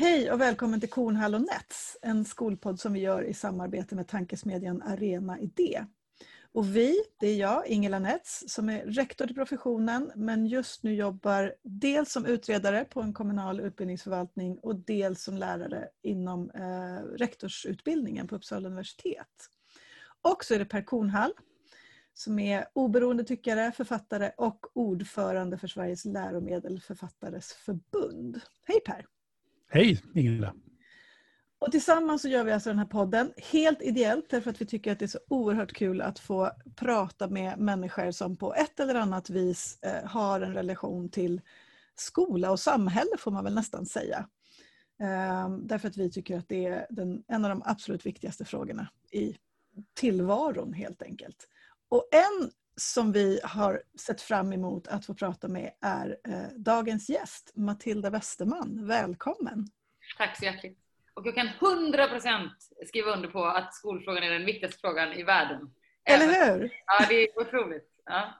Hej och välkommen till Kornhall och Nets, en skolpodd som vi gör i samarbete med tankesmedjan Arena Idé. Och vi, det är jag, Ingela Nets, som är rektor till professionen men just nu jobbar dels som utredare på en kommunal utbildningsförvaltning och dels som lärare inom eh, rektorsutbildningen på Uppsala universitet. Och så är det Per Kornhall som är oberoende tyckare, författare och ordförande för Sveriges läromedelsförfattares förbund. Hej Per! Hej Ingela! Och tillsammans så gör vi alltså den här podden helt ideellt därför att vi tycker att det är så oerhört kul att få prata med människor som på ett eller annat vis eh, har en relation till skola och samhälle får man väl nästan säga. Ehm, därför att vi tycker att det är den, en av de absolut viktigaste frågorna i tillvaron helt enkelt. Och en som vi har sett fram emot att få prata med är eh, dagens gäst, Matilda Westerman. Välkommen! Tack så hjärtligt. Och jag kan 100% skriva under på att skolfrågan är den viktigaste frågan i världen. Eller hur? Ja, det är otroligt. Ja.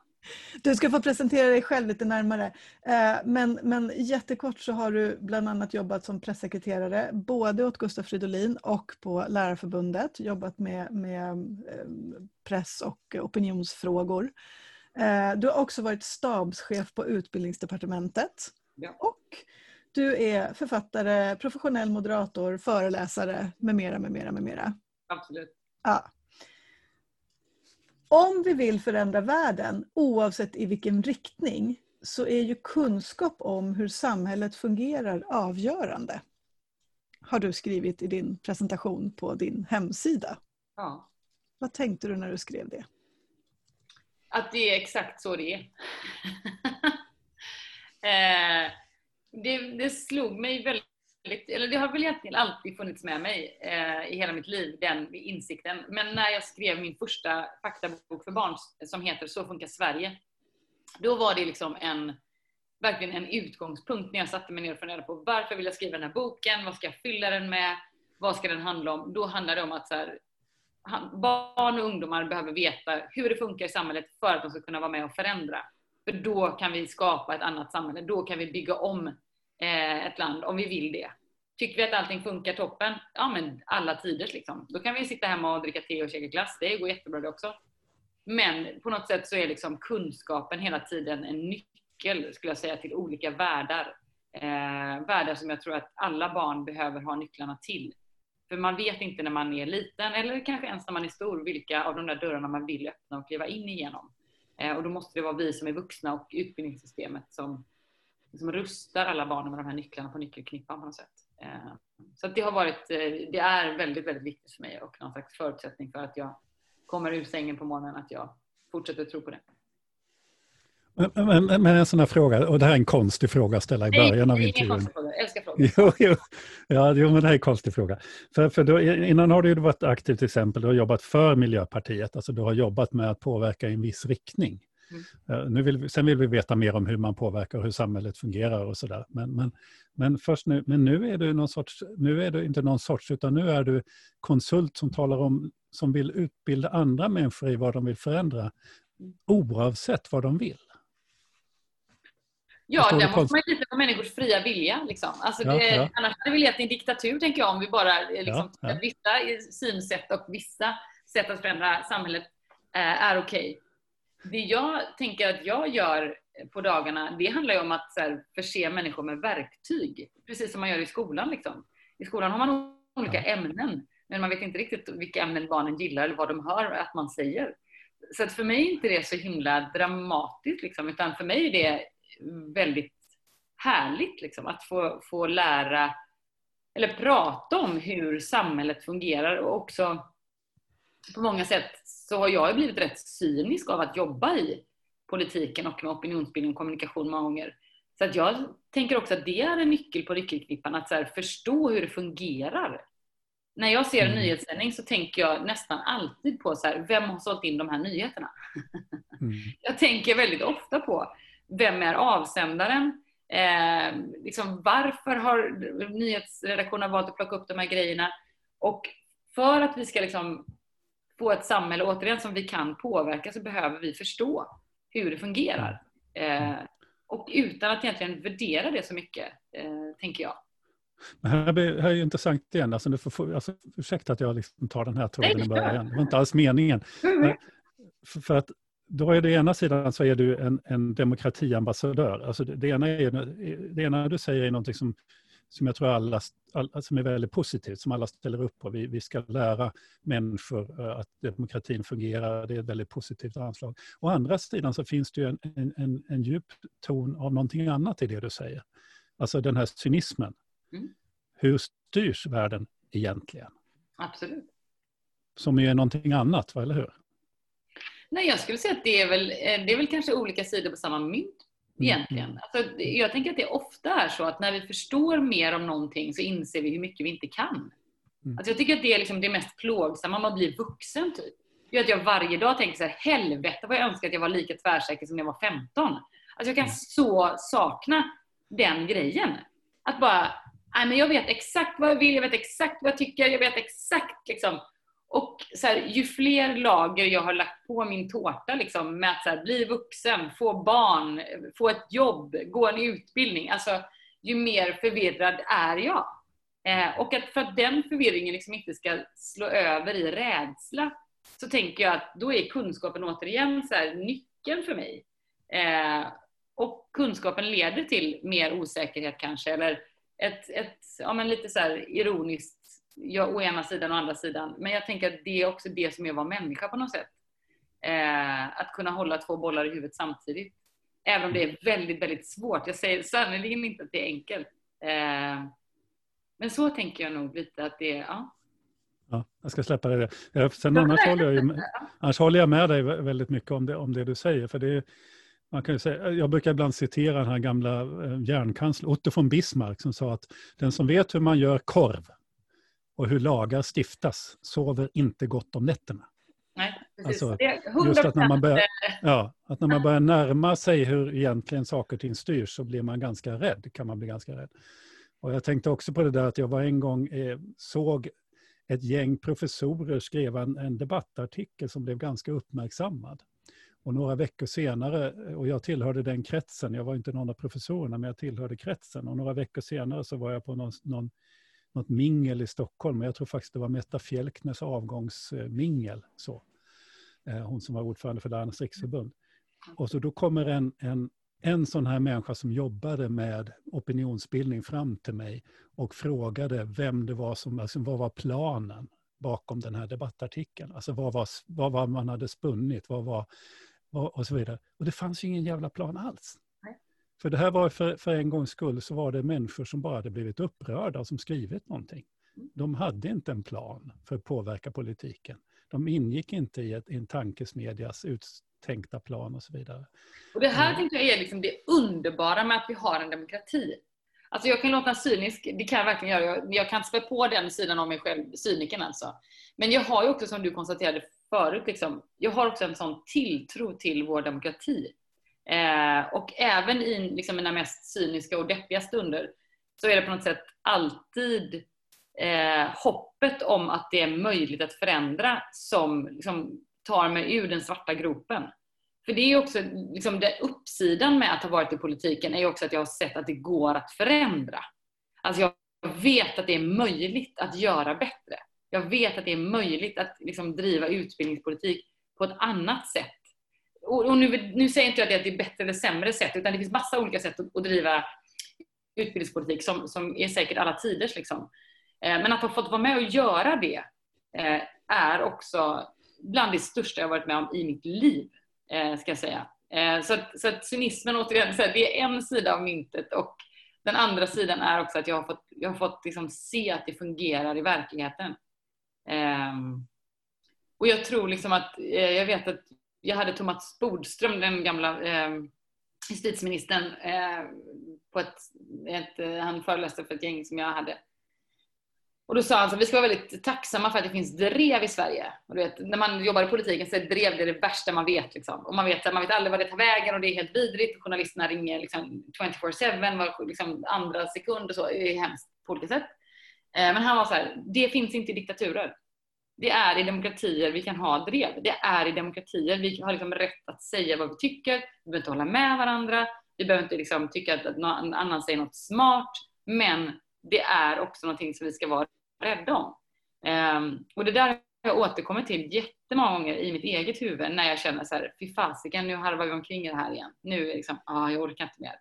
Du ska få presentera dig själv lite närmare. Eh, men, men jättekort så har du bland annat jobbat som pressekreterare både åt Gustaf Fridolin och på Lärarförbundet. Jobbat med, med eh, press och opinionsfrågor. Eh, du har också varit stabschef på Utbildningsdepartementet. Ja. Och du är författare, professionell moderator, föreläsare med mera, med mera, med mera. Absolut. Ja. Om vi vill förändra världen, oavsett i vilken riktning, så är ju kunskap om hur samhället fungerar avgörande. Har du skrivit i din presentation på din hemsida. Ja. Vad tänkte du när du skrev det? Att det är exakt så det är. eh, det, det slog mig väldigt eller det har väl egentligen alltid funnits med mig eh, i hela mitt liv, den insikten. Men när jag skrev min första faktabok för barn som heter Så funkar Sverige, då var det liksom en, verkligen en utgångspunkt när jag satte mig ner och funderade på varför vill jag skriva den här boken, vad ska jag fylla den med, vad ska den handla om? Då handlar det om att så här, barn och ungdomar behöver veta hur det funkar i samhället för att de ska kunna vara med och förändra. För då kan vi skapa ett annat samhälle, då kan vi bygga om Eh, ett land om vi vill det. Tycker vi att allting funkar toppen? Ja men alla tiders liksom. Då kan vi sitta hemma och dricka te och käka glass. Det går jättebra det också. Men på något sätt så är liksom kunskapen hela tiden en nyckel skulle jag säga till olika världar. Eh, världar som jag tror att alla barn behöver ha nycklarna till. För man vet inte när man är liten eller kanske ens när man är stor vilka av de där dörrarna man vill öppna och kliva in igenom. Eh, och då måste det vara vi som är vuxna och utbildningssystemet som liksom rustar alla barnen med de här nycklarna på nyckelknippan på något sätt. Eh, så det har varit, eh, det är väldigt, väldigt viktigt för mig och någon slags förutsättning för att jag kommer ur sängen på morgonen, att jag fortsätter tro på det. Men, men, en sån här fråga, och det här är en konstig fråga att ställa i början av intervjun. Nej, fråga. Jag älskar frågor. Jo, jo. Ja, jo, men det här är en konstig fråga. För, för då, innan har du varit aktiv till exempel, du har jobbat för Miljöpartiet, alltså du har jobbat med att påverka i en viss riktning. Mm. Nu vill vi, sen vill vi veta mer om hur man påverkar och hur samhället fungerar och sådär. Men, men, men, först nu, men nu är du någon sorts, nu är du inte någon sorts, utan nu är du konsult som talar om, som vill utbilda andra människor i vad de vill förändra, oavsett vad de vill. Ja, där måste man lita på människors fria vilja. Liksom. Alltså det, ja, ja. Annars hade vi levt i en diktatur, tänker jag, om vi bara liksom, ja, ja. vissa synsätt och vissa sätt att förändra samhället eh, är okej. Okay det jag tänker att jag gör på dagarna, det handlar ju om att så här, förse människor med verktyg. Precis som man gör i skolan. Liksom. I skolan har man olika ämnen, men man vet inte riktigt vilka ämnen barnen gillar eller vad de hör att man säger. Så att för mig är inte det så himla dramatiskt, liksom, utan för mig är det väldigt härligt liksom, att få, få lära eller prata om hur samhället fungerar och också på många sätt så har jag blivit rätt cynisk av att jobba i politiken och med opinionsbildning och kommunikation många gånger. Så att jag tänker också att det är en nyckel på nyckelknippan, att så förstå hur det fungerar. När jag ser en mm. nyhetssändning så tänker jag nästan alltid på så här, vem har sålt in de här nyheterna? Mm. jag tänker väldigt ofta på, vem är avsändaren? Eh, liksom, varför har nyhetsredaktionen valt att plocka upp de här grejerna? Och för att vi ska liksom få ett samhälle, återigen, som vi kan påverka så behöver vi förstå hur det fungerar. Eh, och utan att egentligen värdera det så mycket, eh, tänker jag. Men här, blir, här är ju intressant igen, alltså, du får, alltså, ursäkta att jag liksom tar den här tråden i början, det var inte alls meningen. Men, för, för, att då är det ena sidan så är du en, en demokratiambassadör. Alltså det, det, ena är, det ena du säger är någonting som, som jag tror alla, alla, som är väldigt positivt, som alla ställer upp på. Vi, vi ska lära människor eh, att demokratin fungerar, det är ett väldigt positivt anslag. Å andra sidan så finns det ju en, en, en, en djup ton av någonting annat i det du säger. Alltså den här cynismen. Mm. Hur styrs världen egentligen? Absolut. Som är någonting annat, eller hur? Nej, jag skulle säga att det är väl, eh, det är väl kanske olika sidor på samma mynt egentligen. Mm. Alltså, jag tänker att det ofta är så att när vi förstår mer om någonting så inser vi hur mycket vi inte kan. Mm. Alltså, jag tycker att det är liksom det mest plågsamma med att bli vuxen. Typ. Det är att jag varje dag tänker så här, helvete vad jag önskar att jag var lika tvärsäker som när jag var 15. Alltså jag kan mm. så sakna den grejen. Att bara, nej men jag vet exakt vad jag vill, jag vet exakt vad jag tycker, jag vet exakt liksom. Och så här, ju fler lager jag har lagt på min tårta liksom, med att så här, bli vuxen, få barn, få ett jobb, gå en utbildning. Alltså, ju mer förvirrad är jag. Eh, och att för att den förvirringen liksom inte ska slå över i rädsla så tänker jag att då är kunskapen återigen så här, nyckeln för mig. Eh, och kunskapen leder till mer osäkerhet kanske, eller ett, ett ja, men lite så ironiskt, ja, å ena sidan och andra sidan. Men jag tänker att det är också det som är att vara människa på något sätt. Eh, att kunna hålla två bollar i huvudet samtidigt. Även om det är väldigt, väldigt svårt. Jag säger sannerligen inte att det är enkelt. Eh, men så tänker jag nog lite att det är, ja. Ja, jag ska släppa det. Sen annars, håller jag ju, annars håller jag med dig väldigt mycket om det, om det du säger. För det är, man kan säga, jag brukar ibland citera den här gamla eh, järnkanslern Otto von Bismarck som sa att den som vet hur man gör korv och hur lagar stiftas sover inte gott om nätterna. Nej, precis. Alltså, just att när, man börjar, ja, att när man börjar närma sig hur egentligen saker och ting styrs så blir man ganska rädd, kan man bli ganska rädd. Och jag tänkte också på det där att jag var en gång eh, såg ett gäng professorer skriva en, en debattartikel som blev ganska uppmärksammad. Och några veckor senare, och jag tillhörde den kretsen, jag var inte någon av professorerna, men jag tillhörde kretsen. Och några veckor senare så var jag på någon, någon, något mingel i Stockholm, jag tror faktiskt det var Metta Fjälkners avgångsmingel. Så. Eh, hon som var ordförande för Lärarnas riksförbund. Och så då kommer en, en, en sån här människa som jobbade med opinionsbildning fram till mig och frågade vem det var som, alltså vad var planen bakom den här debattartikeln? Alltså vad var, vad var man hade spunnit? Vad var och, och så vidare. Och det fanns ju ingen jävla plan alls. För det här var för, för en gångs skull så var det människor som bara hade blivit upprörda som skrivit någonting. Mm. De hade inte en plan för att påverka politiken. De ingick inte i, ett, i en tankesmedjas uttänkta plan och så vidare. Och Det här mm. jag är liksom det underbara med att vi har en demokrati. Alltså jag kan låta cynisk, det kan jag verkligen göra. Jag, jag kan spä på den sidan av mig själv, cyniken alltså. Men jag har ju också, som du konstaterade förut, liksom, jag har också en sån tilltro till vår demokrati. Eh, och även i liksom, mina mest cyniska och deppiga stunder så är det på något sätt alltid eh, hoppet om att det är möjligt att förändra som liksom, tar mig ur den svarta gropen. För det är också, liksom, det, uppsidan med att ha varit i politiken är ju också att jag har sett att det går att förändra. Alltså jag vet att det är möjligt att göra bättre. Jag vet att det är möjligt att liksom driva utbildningspolitik på ett annat sätt. Och, och nu, nu, säger inte jag att det är bättre eller sämre sätt, utan det finns massa olika sätt att, att driva utbildningspolitik som, som är säkert alla tiders. Liksom. Eh, men att ha fått vara med och göra det eh, är också bland det största jag varit med om i mitt liv, eh, ska jag säga. Eh, så, att, så att cynismen återigen, så här, det är en sida av myntet och den andra sidan är också att jag har fått, jag har fått liksom se att det fungerar i verkligheten. Ehm, och jag tror liksom att, eh, jag vet att jag hade Thomas Bodström, den gamla eh, justitieministern, eh, på ett, ett, eh, han föreläste för ett gäng som jag hade. Och då sa han att vi ska vara väldigt tacksamma för att det finns drev i Sverige. Och du vet, när man jobbar i politiken så är drev det, det värsta man vet. Liksom. Och man, vet man vet aldrig vad det tar vägen och det är helt vidrigt. Journalisterna ringer liksom 24-7 var liksom andra sekund och så. Det är hemskt på olika sätt. Eh, men han var så här, det finns inte i diktaturer. Det är i demokratier vi kan ha drev. Det är i demokratier vi har liksom rätt att säga vad vi tycker. Vi behöver inte hålla med varandra. Vi behöver inte liksom tycka att någon annan säger något smart. Men det är också någonting som vi ska vara rädda om. Um, och det där har jag återkommit till jättemånga gånger i mitt eget huvud när jag känner så här, fy fasiken, nu harvar vi omkring i det här igen. Nu är liksom, ah, jag orkar inte mer.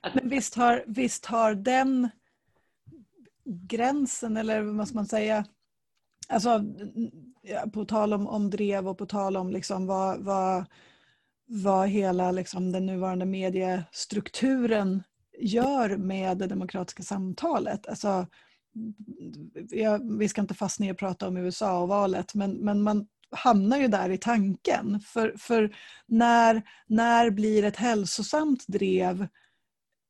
Att... Men visst har, visst har den gränsen, eller vad ska man säga, alltså på tal om, om drev och på tal om liksom vad, vad, vad hela liksom den nuvarande mediestrukturen gör med det demokratiska samtalet. Alltså, jag, vi ska inte fastna i att prata om USA och valet, men, men man hamnar ju där i tanken. För, för när, när blir ett hälsosamt drev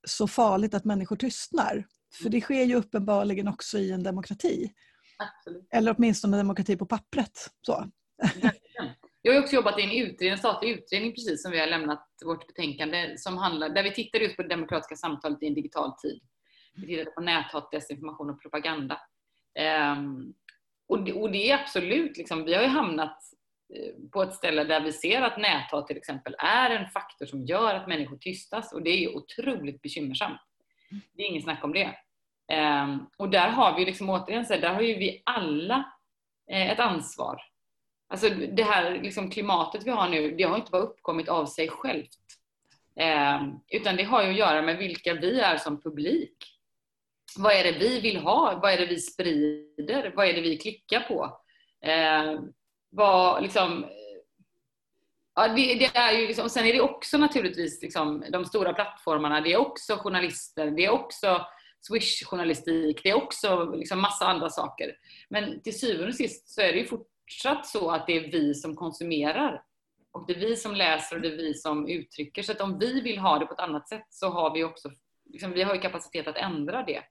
så farligt att människor tystnar? För det sker ju uppenbarligen också i en demokrati. Absolut. Eller åtminstone demokrati på pappret. Så. Jag har också jobbat i en, utredning, en statlig utredning precis som vi har lämnat vårt betänkande som handlar, där vi tittar just på det demokratiska samtalet i en digital tid. Vi tittar på näthat, desinformation och propaganda. Um, och, det, och, det, är absolut, liksom, vi har ju hamnat eh, på ett ställe där vi ser att näthat till exempel är en faktor som gör att människor tystas och det är otroligt bekymmersamt. Det är inget snack om det. Ehm, och där har vi liksom återigen, så där har ju vi alla eh, ett ansvar Alltså det här liksom klimatet vi har nu, det har inte bara uppkommit av sig självt. Eh, utan det har ju att göra med vilka vi är som publik. Vad är det vi vill ha? Vad är det vi sprider? Vad är det vi klickar på? Eh, vad, liksom, ja, det, det, är ju liksom, sen är det också naturligtvis liksom, de stora plattformarna, det är också journalister, det är också Swish-journalistik, det är också liksom massa andra saker. Men till syvende och sist så är det ju fort, fortsatt så att det är vi som konsumerar. Och det är vi som läser och det är vi som uttrycker. Så att om vi vill ha det på ett annat sätt så har vi också liksom, vi har ju kapacitet att ändra det.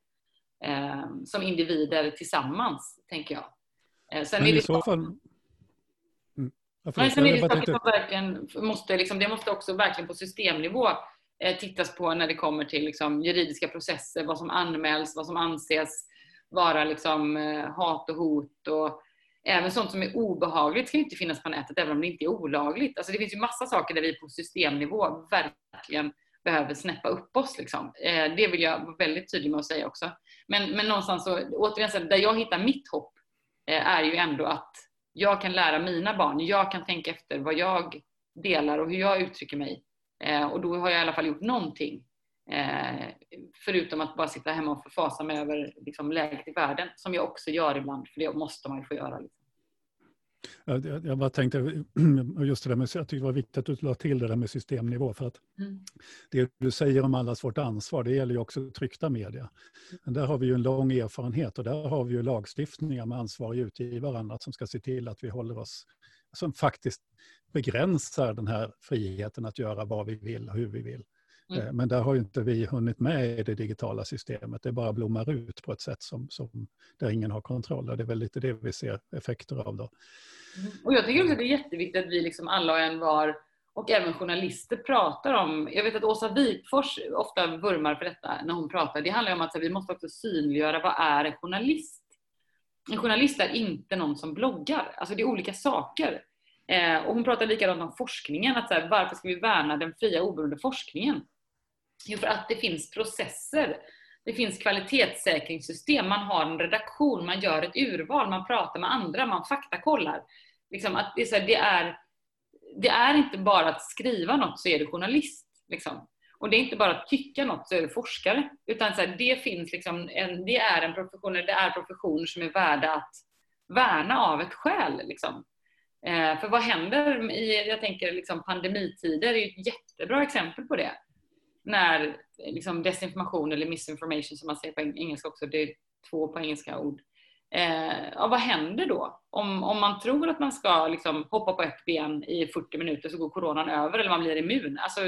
Eh, som individer tillsammans, tänker jag. Eh, sen Men är det i så fall... Mm. Men sen är det saker som verkligen måste, liksom, det måste också verkligen på systemnivå Eh, tittas på när det kommer till liksom, juridiska processer, vad som anmäls, vad som anses vara liksom, eh, hat och hot och Även sånt som är obehagligt ska inte finnas på nätet även om det inte är olagligt. Alltså det finns ju massa saker där vi på systemnivå verkligen behöver snäppa upp oss. Liksom. Eh, det vill jag vara väldigt tydlig med att säga också. Men, men någonstans så, återigen, där jag hittar mitt hopp är ju ändå att jag kan lära mina barn, jag kan tänka efter vad jag delar och hur jag uttrycker mig. Eh, och då har jag i alla fall gjort någonting. förutom att bara sitta hemma och förfasa mig över liksom, läget i världen, som jag också gör ibland, för det måste man ju få göra. Liksom. Jag, jag bara tänkte, just det där med, jag tyckte det var viktigt att du la till det där med systemnivå. För att mm. det du säger om allas vårt ansvar, det gäller ju också tryckta media. Men där har vi ju en lång erfarenhet och där har vi ju lagstiftningar med ansvariga utgivare och annat som ska se till att vi håller oss, som faktiskt begränsar den här friheten att göra vad vi vill och hur vi vill. Mm. Eh, men där har ju inte vi hunnit med i det digitala systemet. Det bara blommar ut på ett sätt som, som där ingen har kontroll. Och det är väl lite det vi ser effekter av då. Mm. Och jag tycker också att det är jätteviktigt att vi liksom alla och en var och även journalister pratar om, jag vet att Åsa Wikfors ofta vurmar för detta när hon pratar, det handlar om att vi måste också synliggöra vad är en journalist? En journalist är inte någon som bloggar, alltså det är olika saker. Eh, och hon pratar likadant om forskningen, att så här, varför ska vi värna den fria oberoende forskningen? Jo, för att det finns processer. Det finns kvalitetssäkringssystem, man har en redaktion, man gör ett urval, man pratar med andra, man faktakollar. Liksom att det, är så här, det, är, det är inte bara att skriva något så är du journalist. Liksom. Och det är inte bara att tycka något så är du forskare. Utan så här, det finns liksom en, det är en profession, det är professioner som är värda att värna av ett skäl. Liksom. Eh, för vad händer i, jag tänker liksom pandemitider, är ett jättebra exempel på det när liksom desinformation eller misinformation som man säger på engelska också, det är två på engelska ord. Eh, ja, vad händer då? Om, om man tror att man ska liksom hoppa på ett ben i 40 minuter så går coronan över eller man blir immun. Alltså,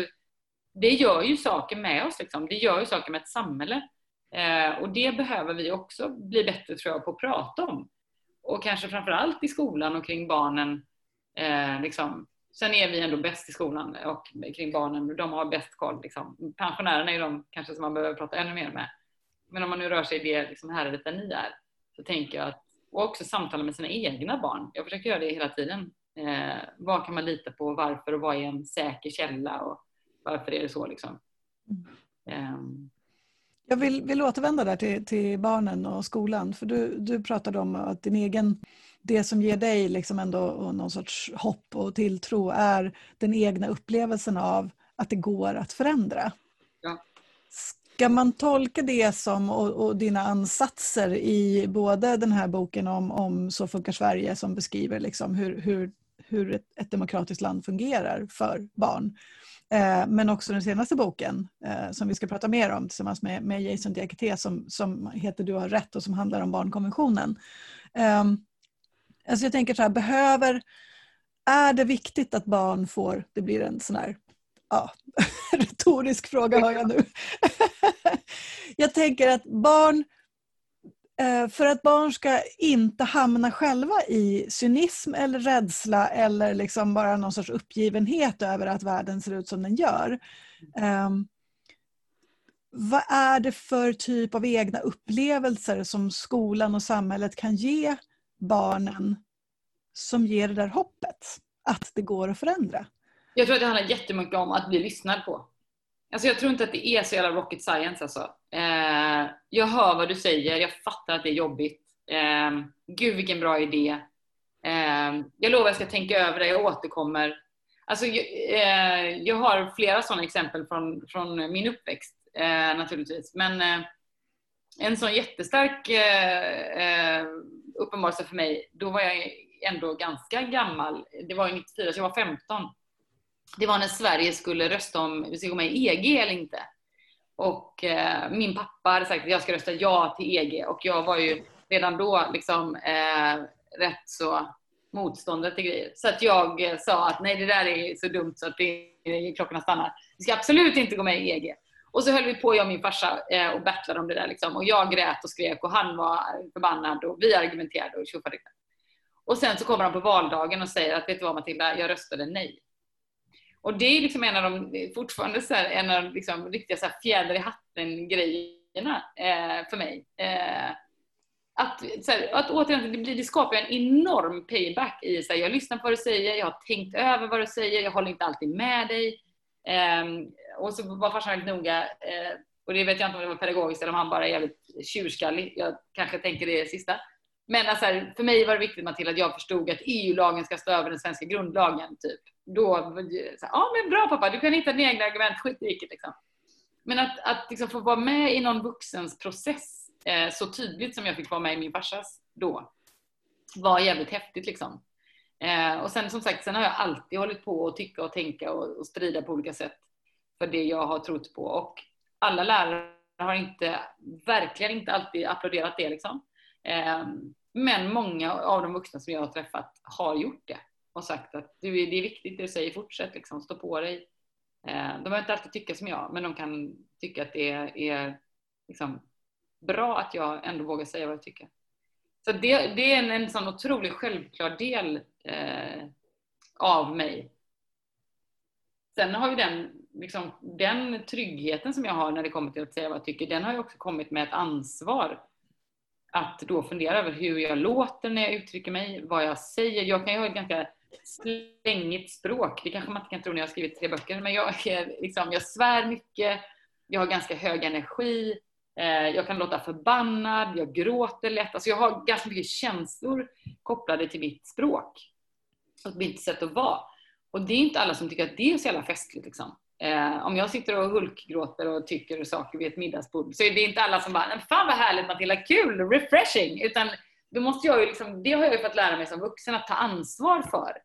det gör ju saker med oss, liksom. det gör ju saker med ett samhälle. Eh, och det behöver vi också bli bättre tror jag på att prata om. Och kanske framförallt i skolan och kring barnen. Eh, liksom, Sen är vi ändå bäst i skolan och kring barnen. De har bäst koll. Liksom. Pensionärerna är de kanske som man behöver prata ännu mer med. Men om man nu rör sig i det liksom häradet där ni är så tänker jag att, och också samtala med sina egna barn. Jag försöker göra det hela tiden. Eh, vad kan man lita på? Varför? Och vad är en säker källa? Och varför är det så? Liksom? Um. Jag vill, vill återvända där till, till barnen och skolan. För du, du pratade om att din egen, det som ger dig liksom ändå någon sorts hopp och tilltro är den egna upplevelsen av att det går att förändra. Ja. Ska man tolka det som, och, och, dina ansatser i både den här boken om, om Så funkar Sverige som beskriver liksom hur, hur, hur ett, ett demokratiskt land fungerar för barn. Eh, men också den senaste boken eh, som vi ska prata mer om tillsammans med, med Jason Diakité som, som heter Du har rätt och som handlar om barnkonventionen. Eh, alltså jag tänker så här, behöver, är det viktigt att barn får, det blir en sån här ja, retorisk fråga har jag nu. jag tänker att barn Eh, Eh, för att barn ska inte hamna själva i cynism eller rädsla eller liksom bara någon sorts uppgivenhet över att världen ser ut som den gör. Ehm, vad är det för typ av egna upplevelser som skolan och samhället kan ge barnen som ger det där hoppet att det går att förändra? Jag tror att det handlar jättemycket om att bli lyssnad på. Alltså jag tror inte att det är så jävla rocket science alltså. Eh, jag hör vad du säger, jag fattar att det är jobbigt. Eh, gud vilken bra idé. Eh, jag lovar att jag ska tänka över det, jag återkommer. Alltså, eh, jag har flera sådana exempel från, från min uppväxt eh, naturligtvis. Men eh, en sån jättestark eh, eh uppenbarelse för mig, då var jag ändå ganska gammal. Det var 94, så jag var 15 det var när Sverige skulle rösta om vi ska gå med i EG eller inte. Och eh, min pappa hade sagt att jag ska rösta ja till EG och jag var ju redan då liksom eh, rätt så motståndare till grejer. Så att jag eh, sa att nej det där är så dumt så att det, klockorna stannar. Vi ska absolut inte gå med i EG. Och så höll vi på, jag och min farsa, eh, och battlade om det där. Liksom. Och jag grät och skrek och han var förbannad och vi argumenterade och tjoffade. Och sen så kommer han på valdagen och säger att vet du vad Matilda, jag röstade nej. Och det är liksom en av de, fortfarande så här, en av de liksom, riktiga så här, fjäder i hatten-grejerna eh, för mig. Eh, att, så här, att återigen, det, blir, det skapar en enorm payback i sig. Jag lyssnar på vad du säger, jag har tänkt över vad du säger, jag håller inte alltid med dig. Eh, och så var farsan väldigt noga, eh, och det vet jag inte om det var pedagogiskt eller om han bara är jävligt tjurskallig. Jag kanske tänker det sista. Men alltså, för mig var det viktigt Matilda att jag förstod att EU-lagen ska stå över den svenska grundlagen. Typ. Då, så, ja men bra pappa, du kan hitta dina egna argument, skit i vilket liksom. Men att, att liksom få vara med i någon vuxens process eh, så tydligt som jag fick vara med i min farsas då, var jävligt häftigt liksom. Eh, och sen som sagt, sen har jag alltid hållit på att tycka och tänka och, och strida på olika sätt för det jag har trott på. Och alla lärare har inte, verkligen inte alltid applåderat det liksom. Eh, men många av de vuxna som jag har träffat har gjort det och sagt att det är viktigt det du säger, fortsätt liksom, stå på dig. Eh, de behöver inte alltid tycka som jag, men de kan tycka att det är liksom bra att jag ändå vågar säga vad jag tycker. Så det, det är en, en sån otroligt självklar del eh, av mig. Sen har ju den, liksom, den tryggheten som jag har när det kommer till att säga vad jag tycker, den har ju också kommit med ett ansvar att då fundera över hur jag låter när jag uttrycker mig, vad jag säger. Jag kan ju ha ett ganska slängigt språk. Det kanske man inte kan tro när jag har skrivit tre böcker, men jag, är, liksom, jag svär mycket, jag har ganska hög energi, eh, jag kan låta förbannad, jag gråter lätt. Alltså jag har ganska mycket känslor kopplade till mitt språk och mitt sätt att vara. Och det är inte alla som tycker att det är så jävla festligt. Liksom. Eh, om jag sitter och hulkgråter och tycker saker vid ett middagsbord så är det inte alla som bara ”Fan vad härligt Matilda, kul, refreshing” utan då måste jag ju liksom, det har jag ju fått lära mig som vuxen att ta ansvar för.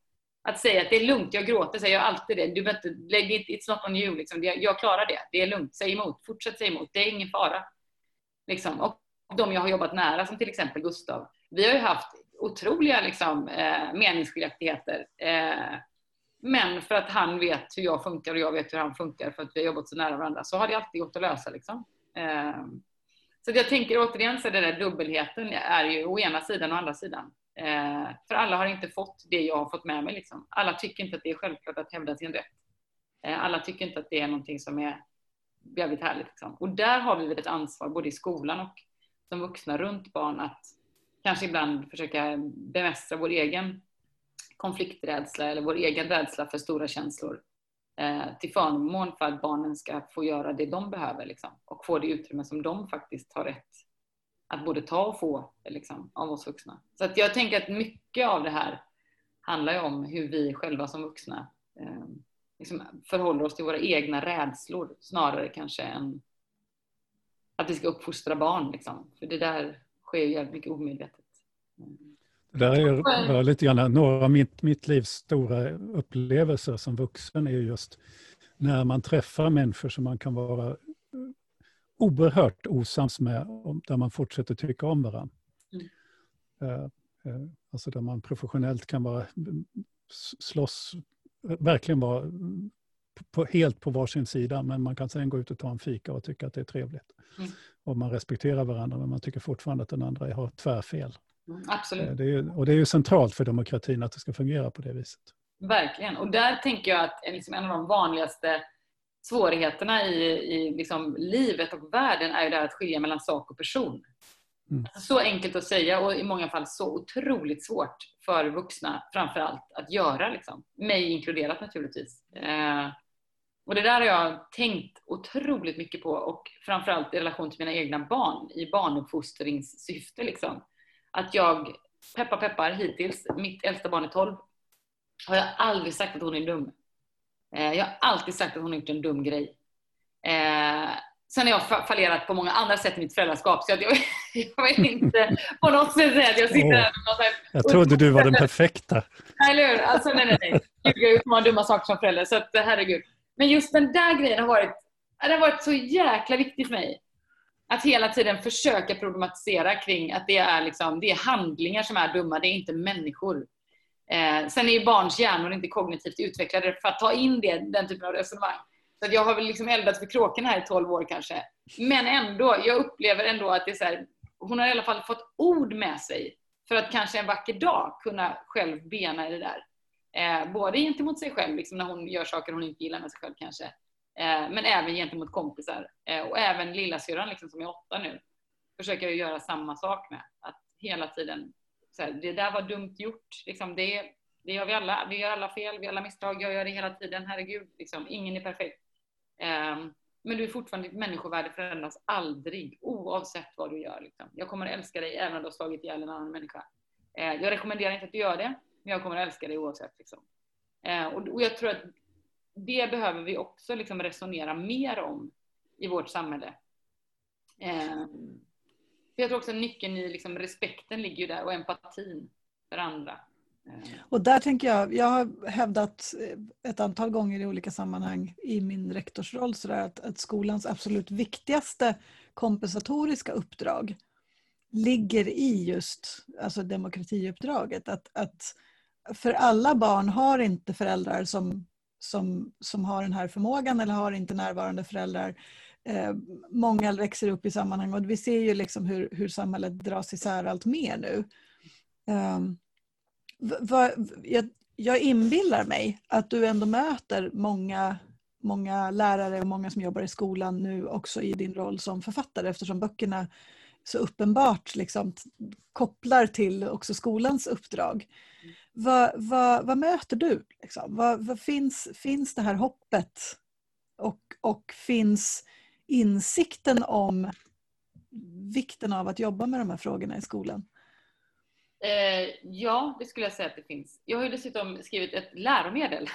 Att säga att det är lugnt, jag gråter, säger jag alltid det. Du inte, lägg it, it's not on you, liksom. jag klarar det. Det är lugnt, säg emot, fortsätt säga emot, det är ingen fara. Liksom. Och de jag har jobbat nära, som till exempel Gustav, vi har ju haft otroliga liksom, eh, meningsskiljaktigheter. Eh, men för att han vet hur jag funkar och jag vet hur han funkar för att vi har jobbat så nära varandra så har det alltid gått att lösa. Liksom. Eh, så jag tänker återigen så den där dubbelheten är ju å ena sidan och andra sidan. Eh, för alla har inte fått det jag har fått med mig. Liksom. Alla tycker inte att det är självklart att hävda sin rätt. Eh, alla tycker inte att det är någonting som är jävligt härligt. Liksom. Och där har vi väl ett ansvar både i skolan och som vuxna runt barn att kanske ibland försöka bemästra vår egen konflikträdsla eller vår egen rädsla för stora känslor eh, till förmån för att barnen ska få göra det de behöver liksom, och få det utrymme som de faktiskt har rätt att både ta och få liksom, av oss vuxna. Så att jag tänker att mycket av det här handlar ju om hur vi själva som vuxna eh, liksom förhåller oss till våra egna rädslor snarare kanske än att vi ska uppfostra barn. Liksom. För det där sker ju jävligt mycket omedvetet. Mm där är, är lite grann några av mitt, mitt livs stora upplevelser som vuxen är just när man träffar människor som man kan vara oerhört osams med, där man fortsätter tycka om varandra. Mm. Uh, uh, alltså där man professionellt kan vara, slåss, verkligen vara på, helt på varsin sida, men man kan sen gå ut och ta en fika och tycka att det är trevligt. Mm. Och man respekterar varandra, men man tycker fortfarande att den andra har tvärfel. Mm, absolut. Eh, det är, och det är ju centralt för demokratin att det ska fungera på det viset. Verkligen. Och där tänker jag att liksom en av de vanligaste svårigheterna i, i liksom livet och världen är ju det att skilja mellan sak och person. Mm. Alltså, så enkelt att säga och i många fall så otroligt svårt för vuxna framför allt att göra. Liksom. Mig inkluderat naturligtvis. Eh, och det där har jag tänkt otroligt mycket på och framförallt i relation till mina egna barn i barnuppfostringssyfte. Liksom. Att jag, peppar peppar hittills, mitt äldsta barn är 12, har jag aldrig sagt att hon är dum. Eh, jag har alltid sagt att hon har gjort en dum grej. Eh, sen har jag fallerat på många andra sätt i mitt föräldraskap så jag, jag vill inte på något sätt säga att jag sitter här oh, Jag trodde du var den perfekta. Nej, eller hur? Alltså, nej, nej, nej. Ljuga ut många dumma saker som förälder. Så att, herregud. Men just den där grejen har varit, det har varit så jäkla viktigt för mig. Att hela tiden försöka problematisera kring att det är, liksom, det är handlingar som är dumma, det är inte människor. Eh, sen är ju barns hjärnor inte kognitivt utvecklade för att ta in det, den typen av resonemang. Så jag har väl liksom eldat för kråkorna här i 12 år kanske. Men ändå, jag upplever ändå att det är så här, hon har i alla fall fått ord med sig för att kanske en vacker dag kunna själv bena i det där. Eh, både gentemot sig själv, liksom när hon gör saker hon inte gillar med sig själv kanske. Eh, men även gentemot kompisar. Eh, och även lillasyrran liksom, som är åtta nu. Försöker jag göra samma sak med. Att hela tiden, så här, det där var dumt gjort. Liksom, det, det gör vi alla. Vi gör alla fel, vi gör alla misstag. Jag gör det hela tiden. Herregud, liksom, ingen är perfekt. Eh, men du är fortfarande, ditt människovärde förändras aldrig oavsett vad du gör. Liksom. Jag kommer att älska dig även om du har slagit ihjäl en annan människa. Jag rekommenderar inte att du gör det, men jag kommer att älska dig oavsett. Liksom. Och, jag tror att det behöver vi också liksom resonera mer om i vårt samhälle. Ehm, jag tror också nyckeln i liksom respekten ligger ju där och empatin för andra. Ehm. Och där tänker jag, jag har hävdat eh, ett antal gånger i olika sammanhang i min rektorsroll så att, att skolans absolut viktigaste kompensatoriska uppdrag ligger i just alltså demokratiuppdraget. Att, att för alla barn har inte föräldrar som, som, som har den här förmågan eller har inte närvarande föräldrar. Eh, många växer upp i sammanhang och vi ser ju liksom hur, hur samhället dras isär allt mer nu. Um, jag, jag inbillar mig att du ändå möter många, många lärare och många som jobbar i skolan nu också i din roll som författare eftersom böckerna så uppenbart liksom, kopplar till också skolans uppdrag. Vad, vad, vad möter du? Liksom? Vad, vad, finns, finns det här hoppet och, och finns insikten om vikten av att jobba med de här frågorna i skolan? Eh, ja, det skulle jag säga att det finns. Jag har ju dessutom skrivit ett läromedel,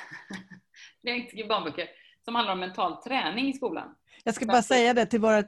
det är inte skrivit barnböcker, som handlar om mental träning i skolan. Jag ska bara säga det till våra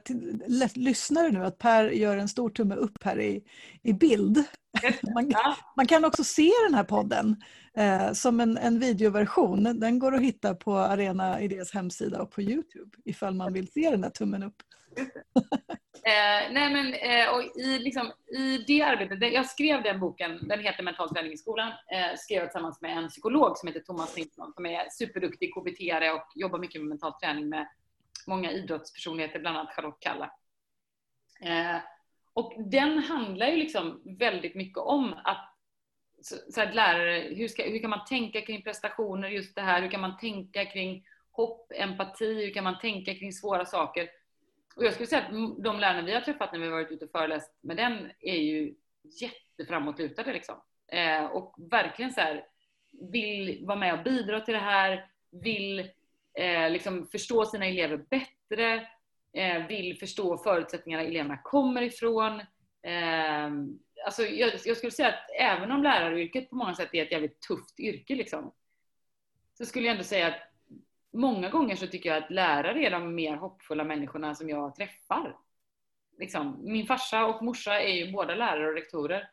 lyssnare nu att Per gör en stor tumme upp här i, i bild. Man, man kan också se den här podden eh, som en, en videoversion. Den går att hitta på Arena Idés hemsida och på Youtube ifall man vill se den här tummen upp. Eh, nej men, eh, och i, liksom, i det arbetet, jag skrev den boken, den heter Mental träning i skolan, eh, skrev jag tillsammans med en psykolog som heter Thomas Nilsson som är superduktig kbt och jobbar mycket med mental träning med många idrottspersonligheter, bland annat Charlotte Kalla. Eh, och den handlar ju liksom väldigt mycket om att så, så att lärare, hur, ska, hur kan man tänka kring prestationer, just det här, hur kan man tänka kring hopp, empati, hur kan man tänka kring svåra saker? Och jag skulle säga att de lärarna vi har träffat när vi varit ute och föreläst med den är ju jätteframåtlutade liksom. Eh, och verkligen så här, vill vara med och bidra till det här, vill eh, liksom förstå sina elever bättre, eh, vill förstå förutsättningarna eleverna kommer ifrån. Eh, alltså jag, jag, skulle säga att även om läraryrket på många sätt är ett jävligt tufft yrke, liksom, så skulle jag ändå säga att många gånger så tycker jag att lärare är de mer hoppfulla människorna som jag träffar. Liksom, min farsa och morsa är ju båda lärare och rektorer.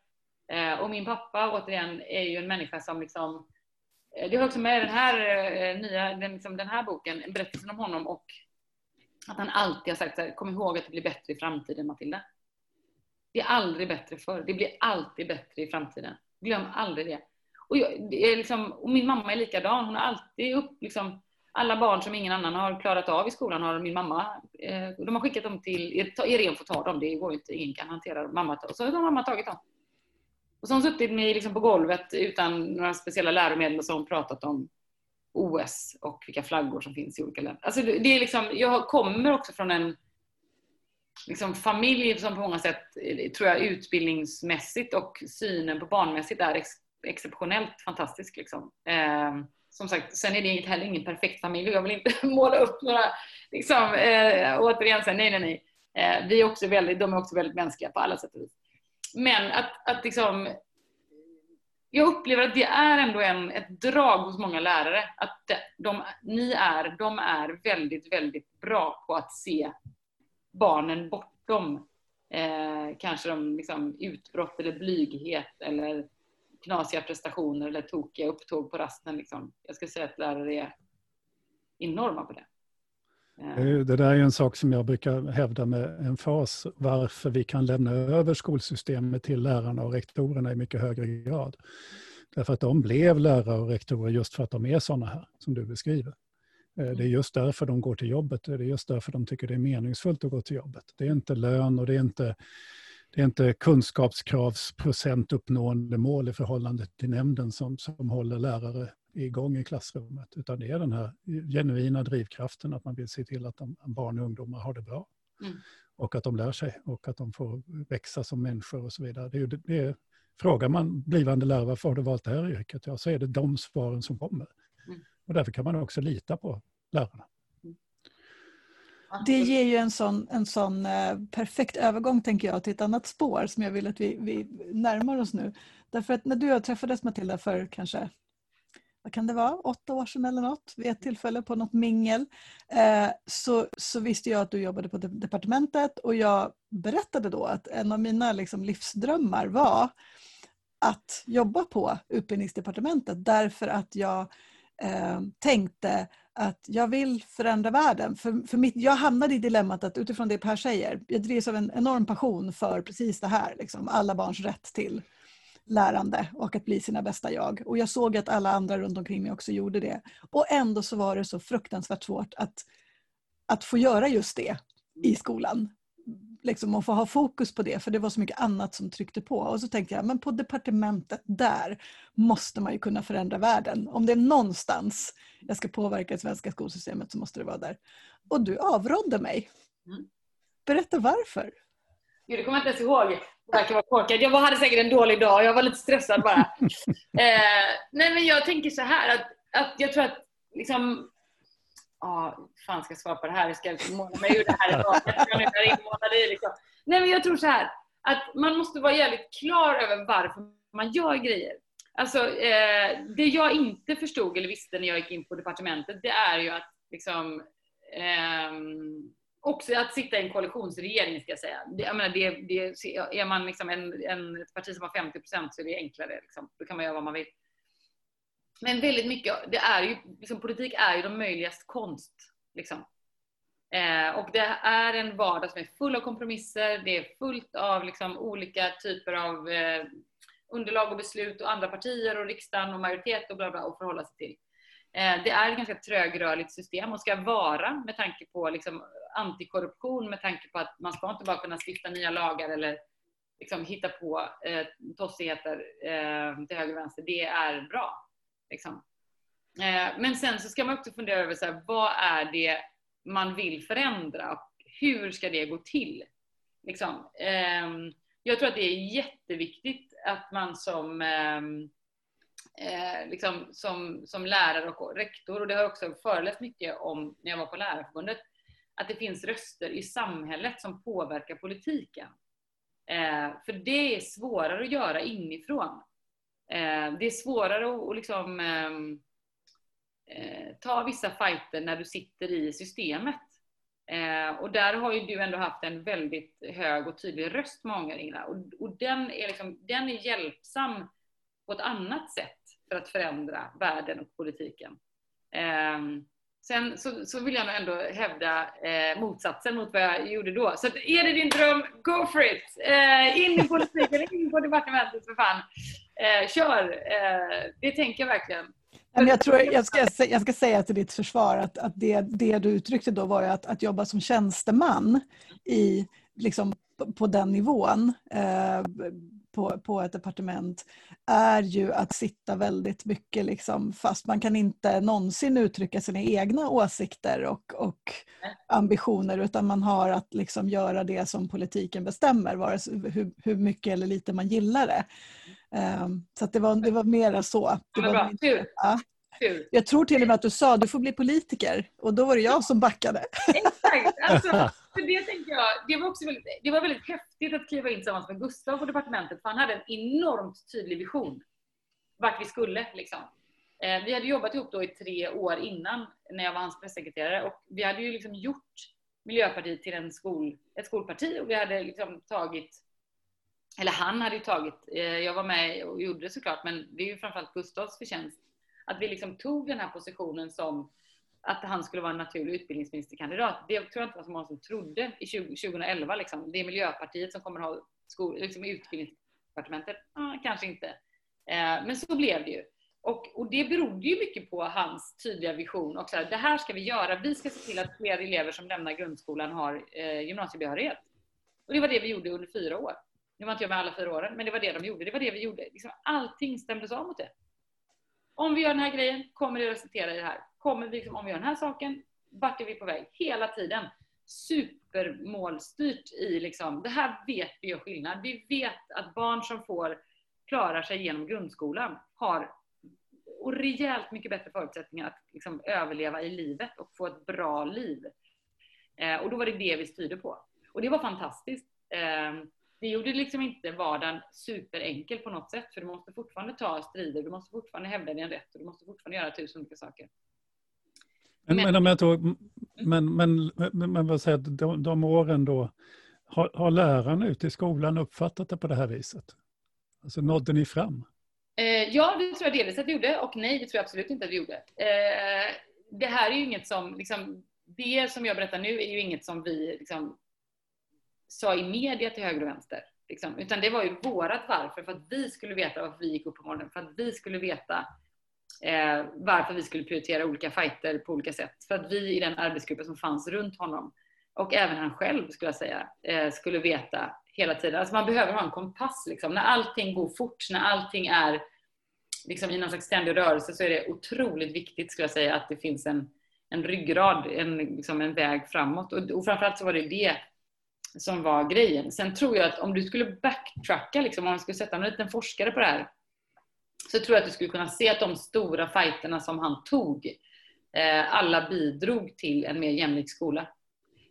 Eh, och min pappa återigen är ju en människa som liksom eh, det har också med den här eh, nya, den, liksom, den här boken, berättelsen om honom och att han alltid har sagt så här, kom ihåg att det blir bättre i framtiden Matilda. Det är aldrig bättre förr, det blir alltid bättre i framtiden. Glöm aldrig det. Och, jag, det är liksom, och min mamma är likadan, hon har alltid upp, liksom, alla barn som ingen annan har klarat av i skolan har min mamma, eh, de har skickat dem till, Irene får ta dem, det går inte, ingen kan hantera mamma. Så har mamma tagit dem. Och så har hon suttit med liksom på golvet utan några speciella läromedel och så har hon pratat om OS och vilka flaggor som finns i olika länder. Alltså det är liksom, jag kommer också från en liksom familj som på många sätt, eh, tror jag, utbildningsmässigt och synen på barnmässigt är ex exceptionellt fantastisk. Liksom. Eh, som sagt, sen är det inte heller ingen perfekt familj och jag vill inte måla upp några, liksom, eh, återigen, så, nej, nej, nej. Eh, vi är också väldigt, de är också väldigt mänskliga på alla sätt och vis. Men att, att liksom, jag upplever att det är ändå en, ett drag hos många lärare att de, ni är, de är väldigt, väldigt bra på att se barnen bortom eh, kanske de liksom utbrott eller blyghet eller knasiga prestationer eller tokiga upptåg på rasten. Liksom. Jag skulle säga att lärare är enorma på det. Eh. Eh, det där är en sak som jag brukar hävda med en fas, varför vi kan lämna över skolsystemet till lärarna och rektorerna i mycket högre grad. Därför att de blev lärare och rektorer just för att de är sådana här, som du beskriver. Eh, det är just därför de går till jobbet, det är just därför de tycker det är meningsfullt att gå till jobbet. Det är inte lön och det är inte, det är inte kunskapskravsprocentuppnående mål i förhållande till nämnden som, som håller lärare igång i klassrummet, utan det är den här genuina drivkraften att man vill se till att de, barn och ungdomar har det bra. Mm. Och att de lär sig och att de får växa som människor och så vidare. Det är, det är, frågar man blivande lärare varför har du valt det här yrket? Ja, så är det de svaren som kommer. Mm. Och därför kan man också lita på lärarna. Det ger ju en sån, en sån eh, perfekt övergång tänker jag till ett annat spår som jag vill att vi, vi närmar oss nu. Därför att när du och jag träffades Matilda för kanske vad kan det vara, åtta år sedan eller något, vid ett tillfälle på något mingel, eh, så, så visste jag att du jobbade på departementet och jag berättade då att en av mina liksom, livsdrömmar var att jobba på utbildningsdepartementet därför att jag eh, tänkte att jag vill förändra världen. För, för mitt, jag hamnade i dilemmat att utifrån det Per säger, jag drivs av en enorm passion för precis det här, liksom, alla barns rätt till lärande och att bli sina bästa jag. Och jag såg att alla andra runt omkring mig också gjorde det. Och ändå så var det så fruktansvärt svårt att, att få göra just det i skolan. Liksom att få ha fokus på det, för det var så mycket annat som tryckte på. Och så tänkte jag, men på departementet, där måste man ju kunna förändra världen. Om det är någonstans jag ska påverka det svenska skolsystemet så måste det vara där. Och du avrådde mig. Mm. Berätta varför. Gud, det kommer jag inte ens ihåg. Det verkar vara korkad. Jag hade säkert en dålig dag. Jag var lite stressad bara. eh, nej, men jag tänker så här att, att jag tror att liksom Ja, fan ska jag svara på det här? Jag ska måla mig ur det här idag. Jag liksom. Nej, men jag tror så här att man måste vara jävligt klar över varför man gör grejer. Alltså, eh, det jag inte förstod eller visste när jag gick in på departementet, det är ju att liksom, eh, också att sitta i en koalitionsregering ska jag säga. Jag menar, det, det, är man liksom en, en, ett parti som har 50 procent så är det enklare. Liksom. Då kan man göra vad man vill. Men väldigt mycket, det är ju, liksom, politik är ju de möjligas konst. Liksom. Eh, och det är en vardag som är full av kompromisser, det är fullt av liksom, olika typer av eh, underlag och beslut och andra partier och riksdagen och majoritet och bla bla att förhålla sig till. Eh, det är ett ganska trögrörligt system och ska vara med tanke på liksom antikorruption, med tanke på att man ska inte bara kunna stifta nya lagar eller liksom hitta på eh, tossigheter eh, till höger och vänster. Det är bra. Liksom. Eh, men sen så ska man också fundera över så här, vad är det man vill förändra och hur ska det gå till? Liksom. Ehm, jag tror att det är jätteviktigt att man som ehm, eh, liksom som, som lärare och rektor, och det har jag också föreläst mycket om när jag var på Lärarförbundet, att det finns röster i samhället som påverkar politiken. Eh, för det är svårare att göra inifrån. Eh, det är svårare att, att liksom, ehm, eh, ta vissa fighter när du sitter i systemet. Eh, och där har ju du ändå haft en väldigt hög och tydlig röst många gånger Ingela. Och, och den, är liksom, den är hjälpsam på ett annat sätt för att förändra världen och politiken. Eh, sen så, så, vill jag nog ändå hävda eh, motsatsen mot vad jag gjorde då. Så att, är det din dröm, go for it! Eh, in i politiken, in på departementet för fan. Eh, kör! Eh, det tänker jag verkligen. Jag, tror, jag, ska, jag ska säga till ditt försvar att, att det, det du uttryckte då var att, att jobba som tjänsteman i, liksom, på, på den nivån eh, på, på ett departement är ju att sitta väldigt mycket liksom, fast man kan inte någonsin uttrycka sina egna åsikter och, och ambitioner utan man har att liksom göra det som politiken bestämmer, vare sig hur, hur mycket eller lite man gillar det. Um, så det, var, det var mera så. Det var bra. Inte, ja. Jag tror till och med att du sa du får bli politiker och då var det jag som backade. Exakt! Alltså, för det tänker jag, det var, också väldigt, det var väldigt häftigt att kliva in tillsammans med Gustav på departementet för han hade en enormt tydlig vision vart vi skulle. Liksom. Eh, vi hade jobbat ihop då i tre år innan när jag var hans pressekreterare och vi hade ju liksom gjort Miljöpartiet till en skol, ett skolparti och vi hade liksom tagit eller han hade ju tagit, eh, jag var med och gjorde det såklart, men det är ju framförallt Gustavs förtjänst att vi liksom tog den här positionen som att han skulle vara en naturlig utbildningsministerkandidat. Det tror jag inte var så många som trodde i 20, 2011. Liksom. Det är Miljöpartiet som kommer ha skol, liksom utbildningsdepartementet. Ah, kanske inte. Eh, men så blev det ju. Och, och, det berodde ju mycket på hans tydliga vision. Och så här, det här ska vi göra. Vi ska se till att fler elever som lämnar grundskolan har eh, gymnasiebehörighet. Och det var det vi gjorde under fyra år. Nu var inte jag med alla fyra åren, men det var det de gjorde. Det var det vi gjorde. Liksom allting stämdes av mot det. Om vi gör den här grejen, kommer det resultera i det här? Kommer vi, liksom, om vi gör den här saken, vart är vi på väg? Hela tiden. Supermålstyrt i liksom, det här vet vi gör skillnad. Vi vet att barn som får klarar sig genom grundskolan har och rejält mycket bättre förutsättningar att liksom överleva i livet och få ett bra liv. Eh, och då var det det vi styrde på. Och det var fantastiskt. Eh, det gjorde liksom inte vardagen superenkel på något sätt, för du måste fortfarande ta strider, du måste fortfarande hävda din rätt och du måste fortfarande göra tusen olika saker. Men, men, men, tog, men, men, men, men vad säger de, de åren då, har, har lärarna ute i skolan uppfattat det på det här viset? Alltså nådde ni fram? Eh, ja, det tror jag delvis att vi gjorde och nej, det tror jag absolut inte att vi gjorde. Eh, det här är ju inget som, liksom, det som jag berättar nu är ju inget som vi liksom, sa i media till höger och vänster. Liksom. Utan det var ju vårat varför, för att vi skulle veta varför vi gick upp på morgonen, för att vi skulle veta eh, varför vi skulle prioritera olika fighter på olika sätt. För att vi i den arbetsgruppen som fanns runt honom, och även han själv skulle jag säga, eh, skulle veta hela tiden. Alltså man behöver ha en kompass. Liksom. När allting går fort, när allting är liksom, i någon slags ständig rörelse så är det otroligt viktigt skulle jag säga att det finns en, en ryggrad, en, liksom en väg framåt. Och, och framförallt så var det det som var grejen. Sen tror jag att om du skulle backtracka, liksom, om man skulle sätta en liten forskare på det här, så tror jag att du skulle kunna se att de stora fighterna som han tog, eh, alla bidrog till en mer jämlik skola.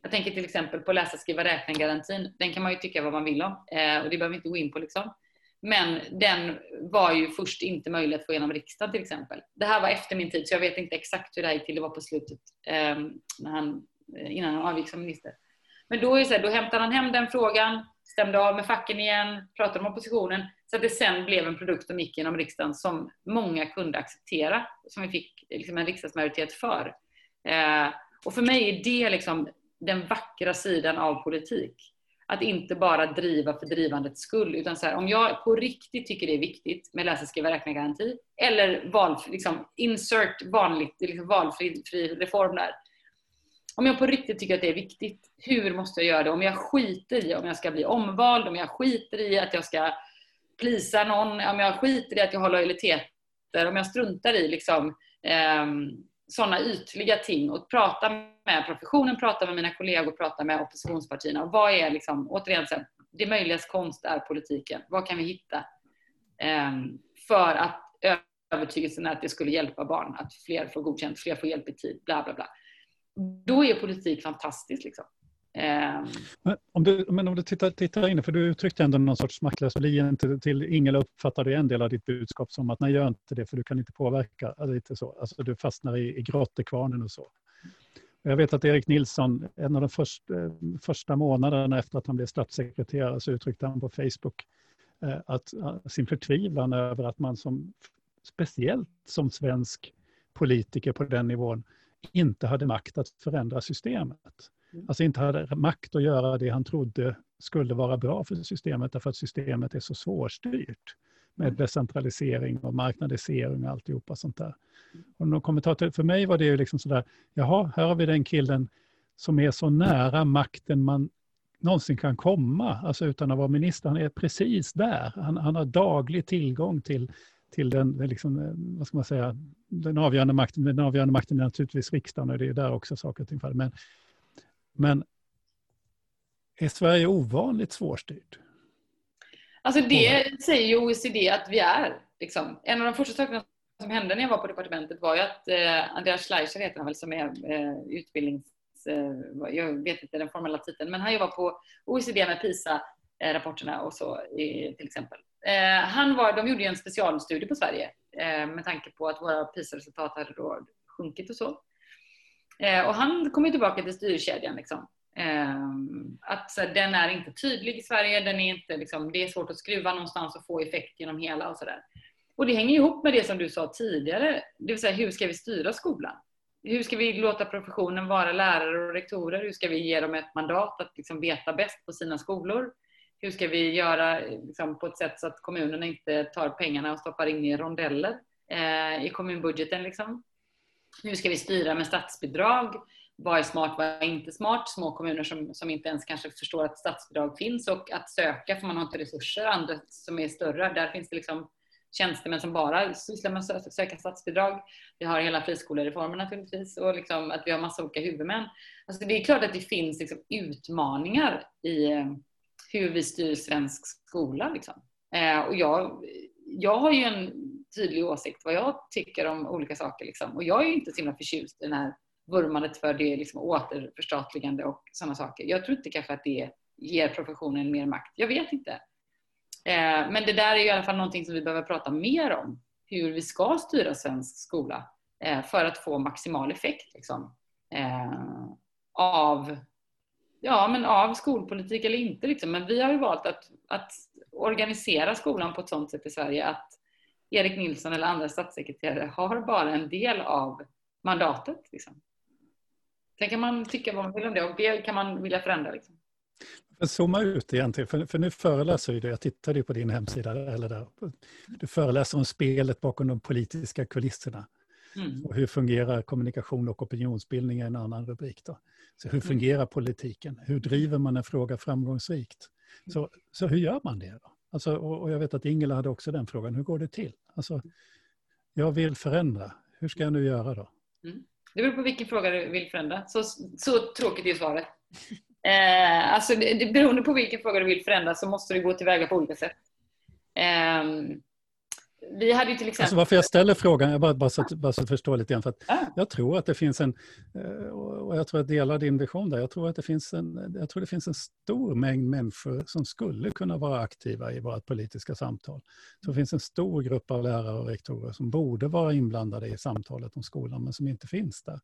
Jag tänker till exempel på läsa, skriva, räkna-garantin. Den kan man ju tycka vad man vill om eh, och det behöver vi inte gå in på. Liksom. Men den var ju först inte möjlig att få igenom riksdagen till exempel. Det här var efter min tid så jag vet inte exakt hur det här gick till. Det var på slutet eh, när han, eh, innan han avgick som minister. Men då, är så här, då hämtade han hem den frågan, stämde av med facken igen, pratade om oppositionen, så att det sen blev en produkt som gick genom riksdagen som många kunde acceptera, som vi fick liksom en riksdagsmajoritet för. Eh, och för mig är det liksom den vackra sidan av politik. Att inte bara driva för drivandets skull, utan så här, om jag på riktigt tycker det är viktigt med läsa, skriva, räkna-garanti, eller val, liksom, insert vanligt, liksom valfri reform där, om jag på riktigt tycker att det är viktigt, hur måste jag göra det? Om jag skiter i om jag ska bli omvald, om jag skiter i att jag ska plisa någon, om jag skiter i att jag har lojaliteter, om jag struntar i liksom, eh, sådana ytliga ting och prata med professionen, prata med mina kollegor, prata med oppositionspartierna. vad är liksom, återigen, så här, det möjligas konst är politiken. Vad kan vi hitta eh, för att övertygelsen är att det skulle hjälpa barn, att fler får godkänt, fler får hjälp i tid, bla bla bla. Då är politik fantastiskt. Liksom. Um... Men om du, men om du tittar, tittar in, för du uttryckte ändå någon sorts maktlöshet till, till Ingela uppfattade en del av ditt budskap som att nej, gör inte det för du kan inte påverka. Eh, lite så. Alltså, du fastnar i, i grottekvarnen och så. Jag vet att Erik Nilsson, en av de första, eh, första månaderna efter att han blev statssekreterare så uttryckte han på Facebook eh, att, sin förtvivlan över att man som, speciellt som svensk politiker på den nivån, inte hade makt att förändra systemet. Mm. Alltså inte hade makt att göra det han trodde skulle vara bra för systemet därför att systemet är så svårstyrt med mm. decentralisering och marknadisering och alltihopa sånt där. Mm. Och någon för mig var det ju liksom sådär, jaha, här har vi den killen som är så nära makten man någonsin kan komma, alltså utan att vara minister. Han är precis där. Han, han har daglig tillgång till, till den, liksom, vad ska man säga, den avgörande makten. Den avgörande makten är naturligtvis riksdagen och det är där också saker och ting faller. Men, men är Sverige ovanligt svårstyrt? Alltså det säger ju OECD att vi är. Liksom. En av de första sakerna som hände när jag var på departementet var ju att eh, Andreas Schleicher heter han väl som är eh, utbildnings... Eh, jag vet inte den formella titeln, men han jobbar på OECD med PISA-rapporterna och så i, till exempel. Eh, han var, de gjorde ju en specialstudie på Sverige eh, med tanke på att våra PISA-resultat hade då sjunkit och så. Eh, och han kom ju tillbaka till styrkedjan. Liksom. Eh, att så, den är inte tydlig i Sverige, den är inte, liksom, det är svårt att skruva någonstans och få effekt genom hela och sådär. Och det hänger ihop med det som du sa tidigare, det vill säga hur ska vi styra skolan? Hur ska vi låta professionen vara lärare och rektorer? Hur ska vi ge dem ett mandat att liksom veta bäst på sina skolor? Hur ska vi göra liksom, på ett sätt så att kommunerna inte tar pengarna och stoppar in i rondeller eh, i kommunbudgeten? Liksom? Hur ska vi styra med statsbidrag? vad är smart, vad är inte smart? Små kommuner som, som inte ens kanske förstår att statsbidrag finns och att söka för man har inte resurser. Andra som är större, där finns det liksom tjänstemän som bara sysslar med att söka statsbidrag. Vi har hela friskolereformen naturligtvis och liksom att vi har massa olika huvudmän. Alltså det är klart att det finns liksom utmaningar i eh, hur vi styr svensk skola. Liksom. Eh, och jag, jag har ju en tydlig åsikt vad jag tycker om olika saker. Liksom. Och jag är ju inte så himla förtjust i den här vurmandet för det liksom återförstatligande och sådana saker. Jag tror inte kanske att det ger professionen mer makt. Jag vet inte. Eh, men det där är i alla fall någonting som vi behöver prata mer om. Hur vi ska styra svensk skola eh, för att få maximal effekt liksom, eh, av, ja, men av skolpolitik eller inte. Liksom. Men vi har ju valt att, att organisera skolan på ett sådant sätt i Sverige att Erik Nilsson eller andra statssekreterare har bara en del av mandatet. Liksom. Sen kan man tycka vad man vill om det och det kan man vilja förändra. Liksom. Zooma ut egentligen, för, för nu föreläser du, jag tittade på din hemsida, eller där, du föreläser om spelet bakom de politiska kulisserna. Mm. Och hur fungerar kommunikation och opinionsbildning är en annan rubrik. Då. Så hur mm. fungerar mm. politiken? Hur driver man en fråga framgångsrikt? Så, så hur gör man det? Då? Alltså, och, och jag vet att Ingela hade också den frågan, hur går det till? Alltså, jag vill förändra, hur ska jag nu göra då? Mm. Det beror på vilken fråga du vill förändra. Så, så tråkigt är svaret. Eh, alltså, det, det, beroende på vilken fråga du vill förändra så måste du gå tillväga på olika sätt. Eh, vi hade ju till exempel... Alltså varför jag ställer frågan, jag bara, bara, så, att, bara så att förstå lite grann, för att ah. jag tror att det finns en, eh, och jag tror att jag delar din vision där, jag tror att det finns en, jag tror det finns en stor mängd människor som skulle kunna vara aktiva i våra politiska samtal. Så det finns en stor grupp av lärare och rektorer som borde vara inblandade i samtalet om skolan, men som inte finns där.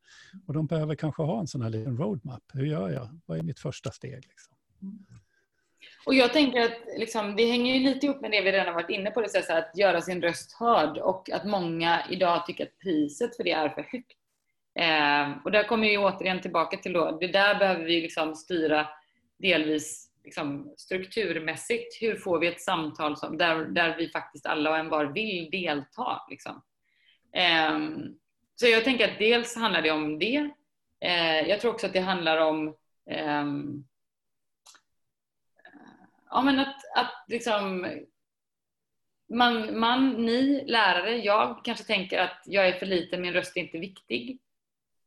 Och de behöver kanske ha en sån här liten roadmap. Hur gör jag? Vad är mitt första steg? Liksom? Och jag tänker att liksom, det hänger ju lite ihop med det vi redan varit inne på, det så att göra sin röst hörd och att många idag tycker att priset för det är för högt. Eh, och där kommer vi återigen tillbaka till då, det där behöver vi liksom styra delvis liksom, strukturmässigt. Hur får vi ett samtal som, där, där vi faktiskt alla och en var vill delta? Liksom. Eh, så jag tänker att dels handlar det om det. Eh, jag tror också att det handlar om eh, ja, men att, att liksom, man, man, ni lärare, jag kanske tänker att jag är för liten, min röst är inte viktig.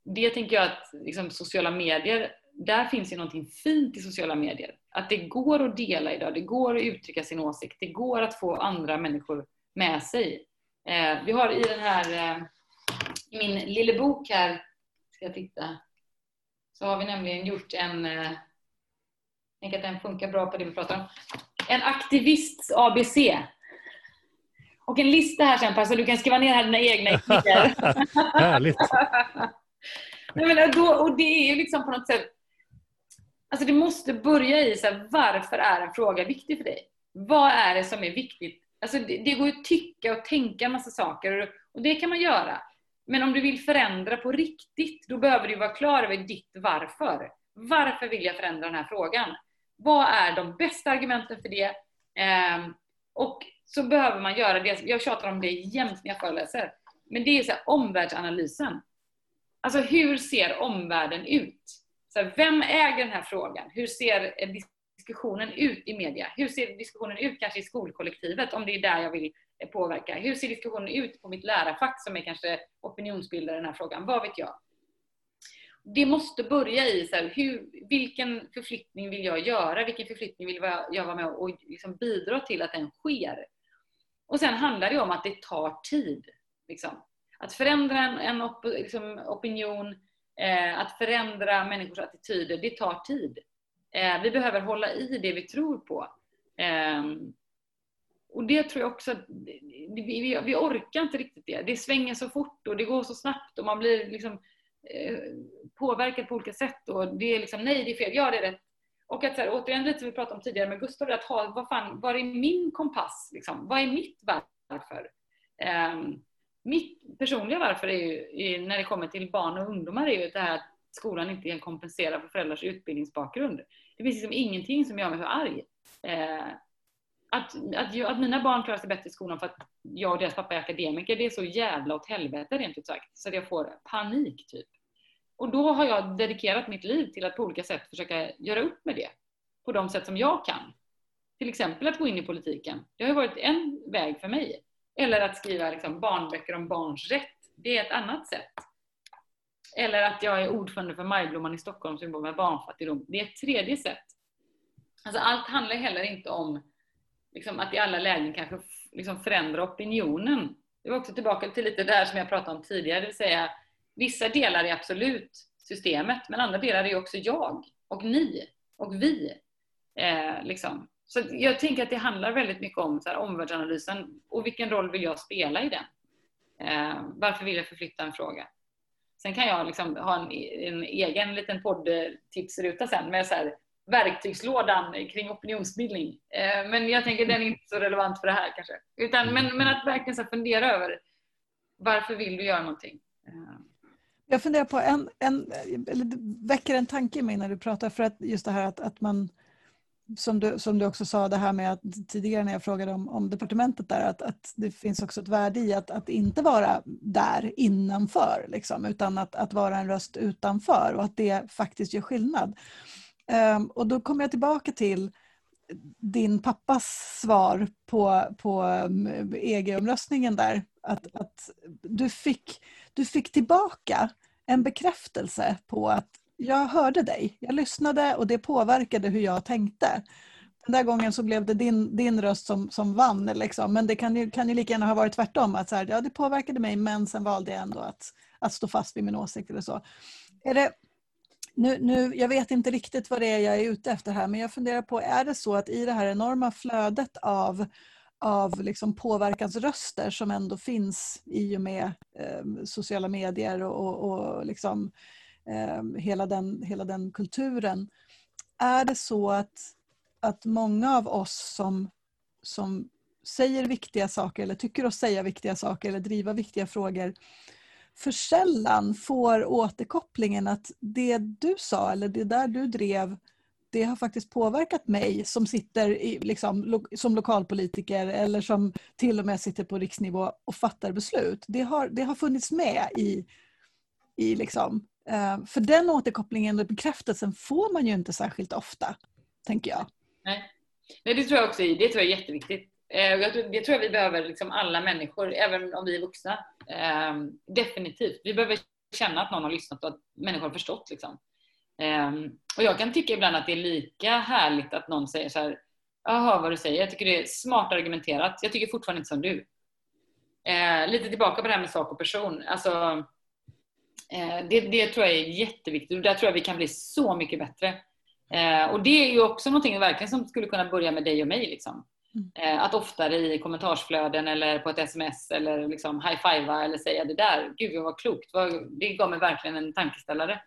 Det tänker jag att liksom, sociala medier, där finns ju någonting fint i sociala medier. Att det går att dela idag, det går att uttrycka sin åsikt, det går att få andra människor med sig. Eh, vi har i den här, eh, i min lilla bok här, ska jag titta, så har vi nämligen gjort en, eh, tänker att den funkar bra på det vi pratar om, en aktivists ABC. Och en lista här sen så du kan skriva ner här dina egna idéer. Härligt! Nej, men då, och det är ju liksom på något sätt, alltså det måste börja i så här, varför är en fråga viktig för dig? Vad är det som är viktigt? Alltså det, det går ju att tycka och tänka en massa saker och, och det kan man göra. Men om du vill förändra på riktigt, då behöver du vara klar över ditt varför. Varför vill jag förändra den här frågan? Vad är de bästa argumenten för det? Eh, och så behöver man göra det, jag tjatar om det jämt när jag föreläser, men det är så här, omvärldsanalysen. Alltså hur ser omvärlden ut? Så här, vem äger den här frågan? Hur ser diskussionen ut i media? Hur ser diskussionen ut kanske i skolkollektivet om det är där jag vill påverka? Hur ser diskussionen ut på mitt lärarfack som är kanske opinionsbildare i den här frågan? Vad vet jag? Det måste börja i så här, hur, vilken förflyttning vill jag göra? Vilken förflyttning vill jag vara med och liksom bidra till att den sker? Och sen handlar det om att det tar tid. Liksom. Att förändra en, en op, liksom, opinion, eh, att förändra människors attityder, det tar tid. Eh, vi behöver hålla i det vi tror på. Eh, och det tror jag också att vi, vi, orkar inte riktigt det. Det svänger så fort och det går så snabbt och man blir liksom, påverkat påverkad på olika sätt och det är liksom nej, det är fel, ja det är rätt. Och att så här, återigen lite som vi pratade om tidigare med Gustav, att ha, vad fan, var är min kompass? Liksom? Vad är mitt varför? Um, mitt personliga varför är ju, när det kommer till barn och ungdomar är ju det här att skolan inte kan kompensera för föräldrars utbildningsbakgrund. Det finns liksom ingenting som gör mig så arg. Eh, att, att, att, mina barn klarar sig bättre i skolan för att jag och deras pappa är akademiker, det är så jävla åt helvete rent ut sagt. Så att jag får panik typ. Och då har jag dedikerat mitt liv till att på olika sätt försöka göra upp med det. På de sätt som jag kan. Till exempel att gå in i politiken. Det har varit en väg för mig. Eller att skriva liksom, barnböcker om barns rätt. Det är ett annat sätt. Eller att jag är ordförande för Majblomman i Stockholm som jobbar med barnfattigdom. Det är ett tredje sätt. Alltså allt handlar heller inte om liksom, att i alla lägen kanske liksom förändra opinionen. Det var också tillbaka till lite det här som jag pratade om tidigare, det vill säga vissa delar är absolut systemet, men andra delar är också jag och ni och vi. Eh, liksom. Så jag tänker att det handlar väldigt mycket om så här, omvärldsanalysen och vilken roll vill jag spela i den? Eh, varför vill jag förflytta en fråga? Sen kan jag liksom ha en, en egen liten poddtipsruta sen med så här, verktygslådan kring opinionsbildning. Eh, men jag tänker den är inte så relevant för det här kanske. Utan, men, men att verkligen så fundera över varför vill du göra någonting? Eh. Jag funderar på en, en eller det väcker en tanke i mig när du pratar för att just det här att, att man som du, som du också sa det här med att tidigare när jag frågade om, om departementet där att, att det finns också ett värde i att, att inte vara där innanför liksom, utan att, att vara en röst utanför och att det faktiskt gör skillnad. Um, och då kommer jag tillbaka till din pappas svar på, på ehm, e EG-omröstningen där. Att, att du, fick, du fick tillbaka en bekräftelse på att jag hörde dig, jag lyssnade och det påverkade hur jag tänkte. Den där gången så blev det din, din röst som, som vann. Liksom. Men det kan ju, kan ju lika gärna ha varit tvärtom. Att så här, ja, det påverkade mig men sen valde jag ändå att, att stå fast vid min åsikt. Eller så. Är det, nu, nu, jag vet inte riktigt vad det är jag är ute efter här men jag funderar på, är det så att i det här enorma flödet av, av liksom påverkansröster som ändå finns i och med eh, sociala medier och, och, och liksom, eh, hela, den, hela den kulturen. Är det så att, att många av oss som, som säger viktiga saker eller tycker oss säga viktiga saker eller driva viktiga frågor för sällan får återkopplingen att det du sa eller det där du drev det har faktiskt påverkat mig som sitter i, liksom, lo, som lokalpolitiker eller som till och med sitter på riksnivå och fattar beslut. Det har, det har funnits med i, i liksom, eh, för den återkopplingen och bekräftelsen får man ju inte särskilt ofta, tänker jag. Nej, Nej det tror jag också det tror jag är jätteviktigt. Eh, det tror jag vi behöver, liksom alla människor, även om vi är vuxna. Ehm, definitivt. Vi behöver känna att någon har lyssnat och att människor har förstått. Liksom. Ehm, och jag kan tycka ibland att det är lika härligt att någon säger så här, jag hör vad du säger, jag tycker det är smart argumenterat, jag tycker fortfarande inte som du. Eh, lite tillbaka på det här med sak och person. Alltså, eh, det, det, tror jag är jätteviktigt och där tror jag vi kan bli så mycket bättre. Eh, och det är ju också någonting verkligen som skulle kunna börja med dig och mig. Liksom. Mm. Eh, att oftare i kommentarsflöden eller på ett sms eller liksom high-fivea eller säga det där, gud vad klokt, det gav mig verkligen en tankeställare.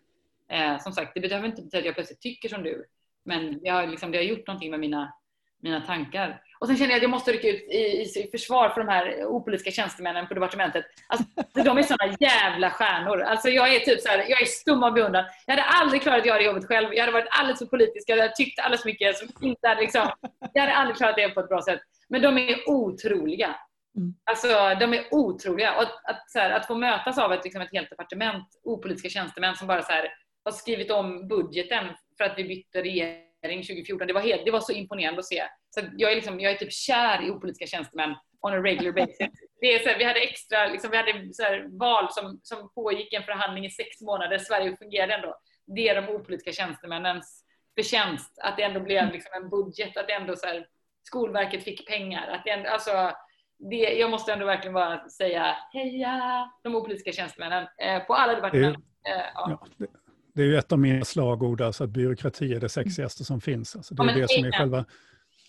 Eh, som sagt, det behöver inte betyda att jag plötsligt tycker som du, men det har, liksom, det har gjort någonting med mina, mina tankar. Och sen känner jag att jag måste rycka ut i, i försvar för de här opolitiska tjänstemännen på departementet. Alltså, de är såna jävla stjärnor. Alltså, jag är typ så här, jag är stum av beundran. Jag hade aldrig klarat att göra det jobbet själv. Jag hade varit alldeles för politisk. Jag hade tyckt alldeles för mycket som inte hade liksom, Jag hade aldrig klarat det på ett bra sätt. Men de är otroliga. Mm. Alltså, de är otroliga. Och att, att, här, att få mötas av ett, liksom, ett helt departement, opolitiska tjänstemän som bara så här, har skrivit om budgeten för att vi bytte regering 2014. Det var, helt, det var så imponerande att se. Så jag, är liksom, jag är typ kär i opolitiska tjänstemän on a regular basis. Det är så här, vi hade extra, liksom, vi hade så här, val som, som pågick en förhandling i sex månader. Sverige fungerade ändå. Det är de opolitiska tjänstemännens förtjänst. Att det ändå blev liksom, en budget. Att det ändå så här, Skolverket fick pengar. Att det ändå, alltså, det, jag måste ändå verkligen bara säga heja de opolitiska tjänstemännen eh, på alla departement. Eh, ja. Ja, det är ju ett av mina slagord, alltså att byråkrati är det sexigaste som finns. Alltså det är ja, det som är själva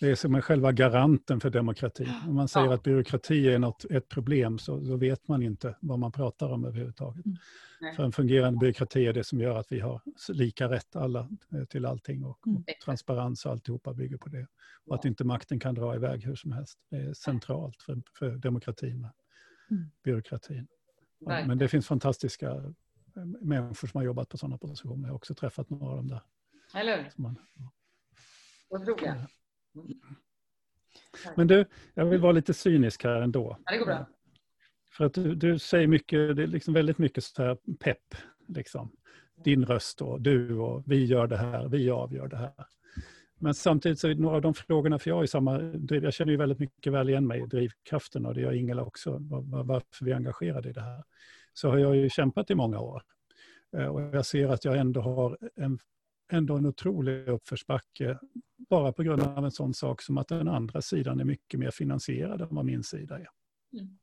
det är som är själva garanten för demokrati. Om man säger ja. att byråkrati är något, ett problem så då vet man inte vad man pratar om överhuvudtaget. Mm. För en fungerande byråkrati är det som gör att vi har lika rätt alla eh, till allting och, mm. och transparens och alltihopa bygger på det. Och att inte makten kan dra iväg hur som helst. Det är centralt för, för demokratin mm. byråkratin. Ja, men det finns fantastiska eh, människor som har jobbat på sådana positioner. Jag har också träffat några av dem där. Eller hur? Otroliga. Men du, jag vill vara lite cynisk här ändå. Ja, det går bra. För att du, du säger mycket, det är liksom väldigt mycket så här pepp. Liksom. Din röst och du och vi gör det här, vi avgör det här. Men samtidigt så är några av de frågorna, för jag, är samma, jag känner ju väldigt mycket väl igen mig i drivkraften och det gör Ingela också, varför vi är engagerade i det här. Så har jag ju kämpat i många år. Eh, och jag ser att jag ändå har en, ändå en otrolig uppförsbacke bara på grund av en sån sak som att den andra sidan är mycket mer finansierad än vad min sida är. Mm.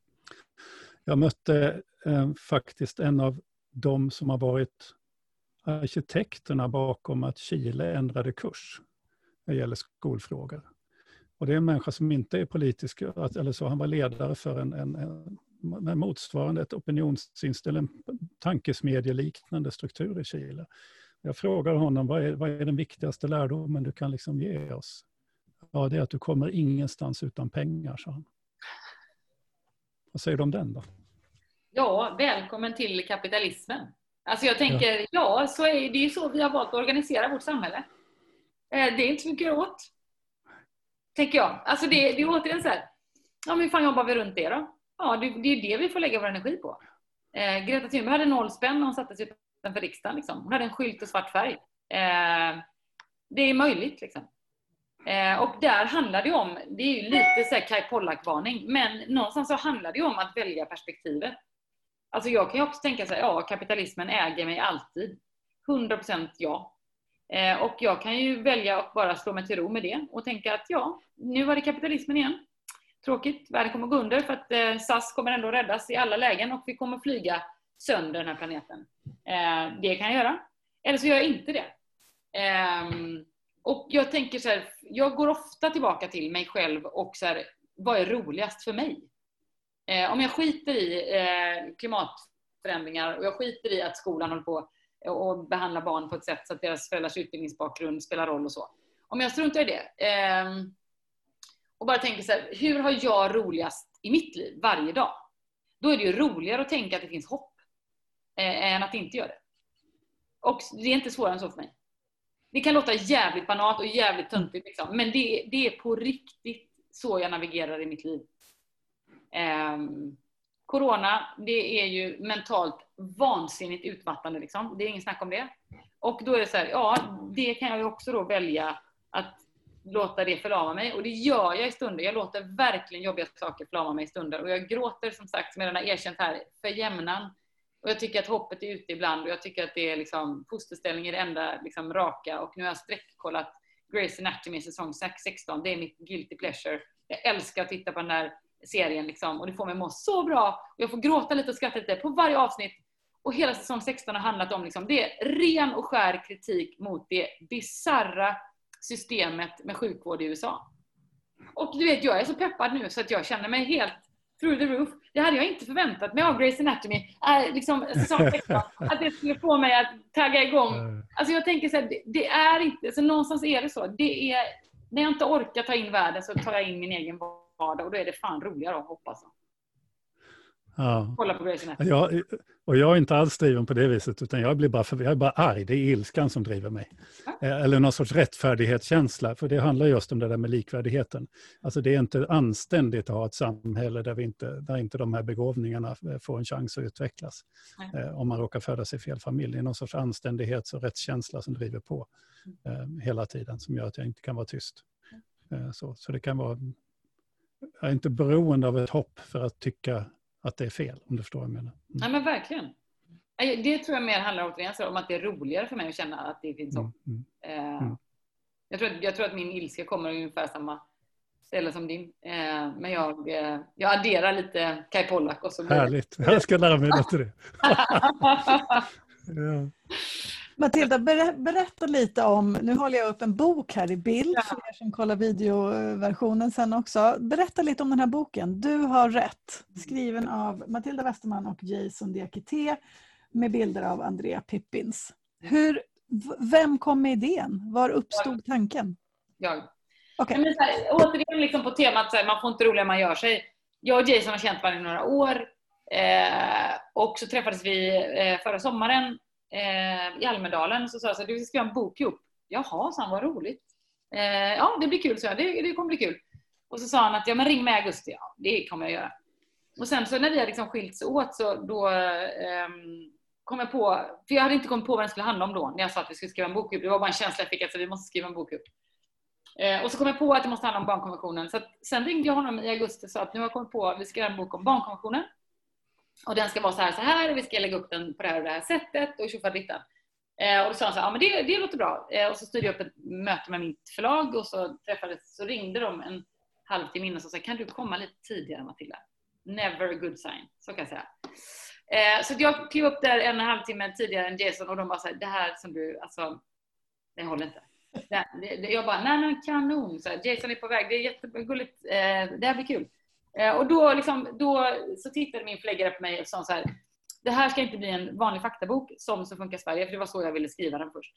Jag mötte eh, faktiskt en av de som har varit arkitekterna bakom att Chile ändrade kurs när det gäller skolfrågor. Och det är en människa som inte är politisk, eller så, han var ledare för en, en, en motsvarande ett opinionsinställd, en tankesmedjeliknande struktur i Chile. Jag frågar honom, vad är, vad är den viktigaste lärdomen du kan liksom ge oss? Ja, det är att du kommer ingenstans utan pengar, sa han. Vad säger du om den då? Ja, välkommen till kapitalismen. Alltså jag tänker, ja, ja så är det ju så vi har valt att organisera vårt samhälle. Eh, det är inte så mycket åt. Tänker jag. Alltså det, det är återigen så här, ja men hur fan jobbar vi runt det då? Ja, det, det är det vi får lägga vår energi på. Eh, Greta Thunberg hade noll spänn när hon satte sig utanför riksdagen. Liksom. Hon hade en skylt och svart färg. Eh, det är möjligt. Liksom. Eh, och där handlar det om, det är ju lite så här Kai Pollak-varning, men någonstans så handlar det om att välja perspektivet. Alltså jag kan ju också tänka så här, ja kapitalismen äger mig alltid. 100% ja. Eh, och jag kan ju välja att bara slå mig till ro med det och tänka att ja, nu var det kapitalismen igen. Tråkigt, världen kommer gå under för att eh, SAS kommer ändå räddas i alla lägen och vi kommer flyga sönder den här planeten. Eh, det kan jag göra. Eller så gör jag inte det. Eh, och jag tänker så här, jag går ofta tillbaka till mig själv och så här, vad är roligast för mig? Eh, om jag skiter i eh, klimatförändringar och jag skiter i att skolan håller på och behandlar barn på ett sätt så att deras föräldrars utbildningsbakgrund spelar roll och så. Om jag struntar i det ehm, och bara tänker så här, hur har jag roligast i mitt liv varje dag? Då är det ju roligare att tänka att det finns hopp Eh, än att inte göra det. Och det är inte svårare än så för mig. Det kan låta jävligt banalt och jävligt töntigt liksom, men det, det, är på riktigt så jag navigerar i mitt liv. Um, corona, det är ju mentalt vansinnigt utmattande liksom. Det är ingen snack om det. Och då är det så här, ja, det kan jag ju också då välja att låta det förlama mig. Och det gör jag i stunder. Jag låter verkligen jobbiga saker förlama mig i stunder. Och jag gråter som sagt, som jag redan har erkänt här, för jämnan. Och jag tycker att hoppet är ute ibland och jag tycker att det är liksom, fosterställning är det enda liksom, raka. Och nu har jag sträckkollat Grace Anatomy säsong 16. Det är mitt guilty pleasure. Jag älskar att titta på den där serien liksom, och det får mig att må så bra. Och jag får gråta lite och skratta lite på varje avsnitt. Och hela säsong 16 har handlat om liksom, det är ren och skär kritik mot det bizarra systemet med sjukvård i USA. Och du vet, jag är så peppad nu så att jag känner mig helt through the roof. Det hade jag inte förväntat mig av Grey's Anatomy, äh, liksom säsong 16, att det skulle få mig att tagga igång. Alltså jag tänker så här, det, det, är inte, så någonstans är det så. Det är, när jag inte orkar ta in världen så tar jag in min egen vardag och då är det fan roligare att hoppas. Ja. Kolla på Grey's Anatomy. Jag, och jag är inte alls driven på det viset, utan jag blir bara, för, jag är bara arg. Det är ilskan som driver mig. Ja. Eh, eller någon sorts rättfärdighetskänsla, för det handlar just om det där med likvärdigheten. Alltså det är inte anständigt att ha ett samhälle där, vi inte, där inte de här begåvningarna eh, får en chans att utvecklas. Eh, om man råkar födas i fel familj. Det är någon sorts anständighets och rättskänsla som driver på mm. hela tiden, som gör att jag inte kan vara tyst. Eh, så, så det kan vara... Jag är inte beroende av ett hopp för att tycka att det är fel, om du förstår vad jag menar. Mm. Ja, men verkligen. Det tror jag mer handlar om att det är roligare för mig att känna att det finns hopp. Mm, mm, eh, mm. jag, tror att, jag tror att min ilska kommer ungefär samma ställe som din. Eh, men jag, eh, jag adderar lite Kai Pollak och så Härligt, jag ska lära mig det till det. ja. Matilda, berätta lite om, nu håller jag upp en bok här i bild för er som kollar videoversionen sen också. Berätta lite om den här boken, Du har rätt, skriven av Matilda Westerman och Jason Diakité med bilder av Andrea Pippins. Hur, vem kom med idén? Var uppstod tanken? Jag. Okay. Men här, återigen liksom på temat så här, man får inte roligare man gör sig. Jag och Jason har känt varandra i några år eh, och så träffades vi eh, förra sommaren eh, i Almedalen och så sa jag så här, du ska skriva en bok ihop. Jaha, sa han, vad roligt. Eh, ja, det blir kul, så jag. Det, det kommer bli kul. Och så sa han att, ja men ring mig i augusti. Ja, det kommer jag göra. Och sen så när vi hade liksom skilts åt så då eh, kom jag på, för jag hade inte kommit på vad den skulle handla om då när jag sa att vi skulle skriva en bok ihop. Det var bara en känsla jag fick att vi måste skriva en bok ihop. Eh, och så kom jag på att det måste handla om barnkonventionen. Så att, sen ringde jag honom i augusti och sa att nu har jag kommit på att vi ska göra en bok om barnkonventionen. Och den ska vara så här, så här, och vi ska lägga upp den på det här och det här sättet och tjofaderittan. Eh, och då sa han så här, ja men det, det låter bra. Eh, och så styrde jag upp ett möte med mitt förlag och så träffades, så ringde de en halvtimme innan och sa, kan du komma lite tidigare Matilda? Never a good sign, så kan jag säga. Eh, så jag klev upp där en halvtimme tidigare än Jason och de bara så här, det här som du, alltså, det håller inte. Det, det, jag bara, nej men kanon, så här, Jason är på väg, det är jättegulligt, eh, det här blir kul. Eh, och då, liksom, då så tittade min förläggare på mig och sa så här, det här ska inte bli en vanlig faktabok som Så funkar Sverige, för det var så jag ville skriva den först.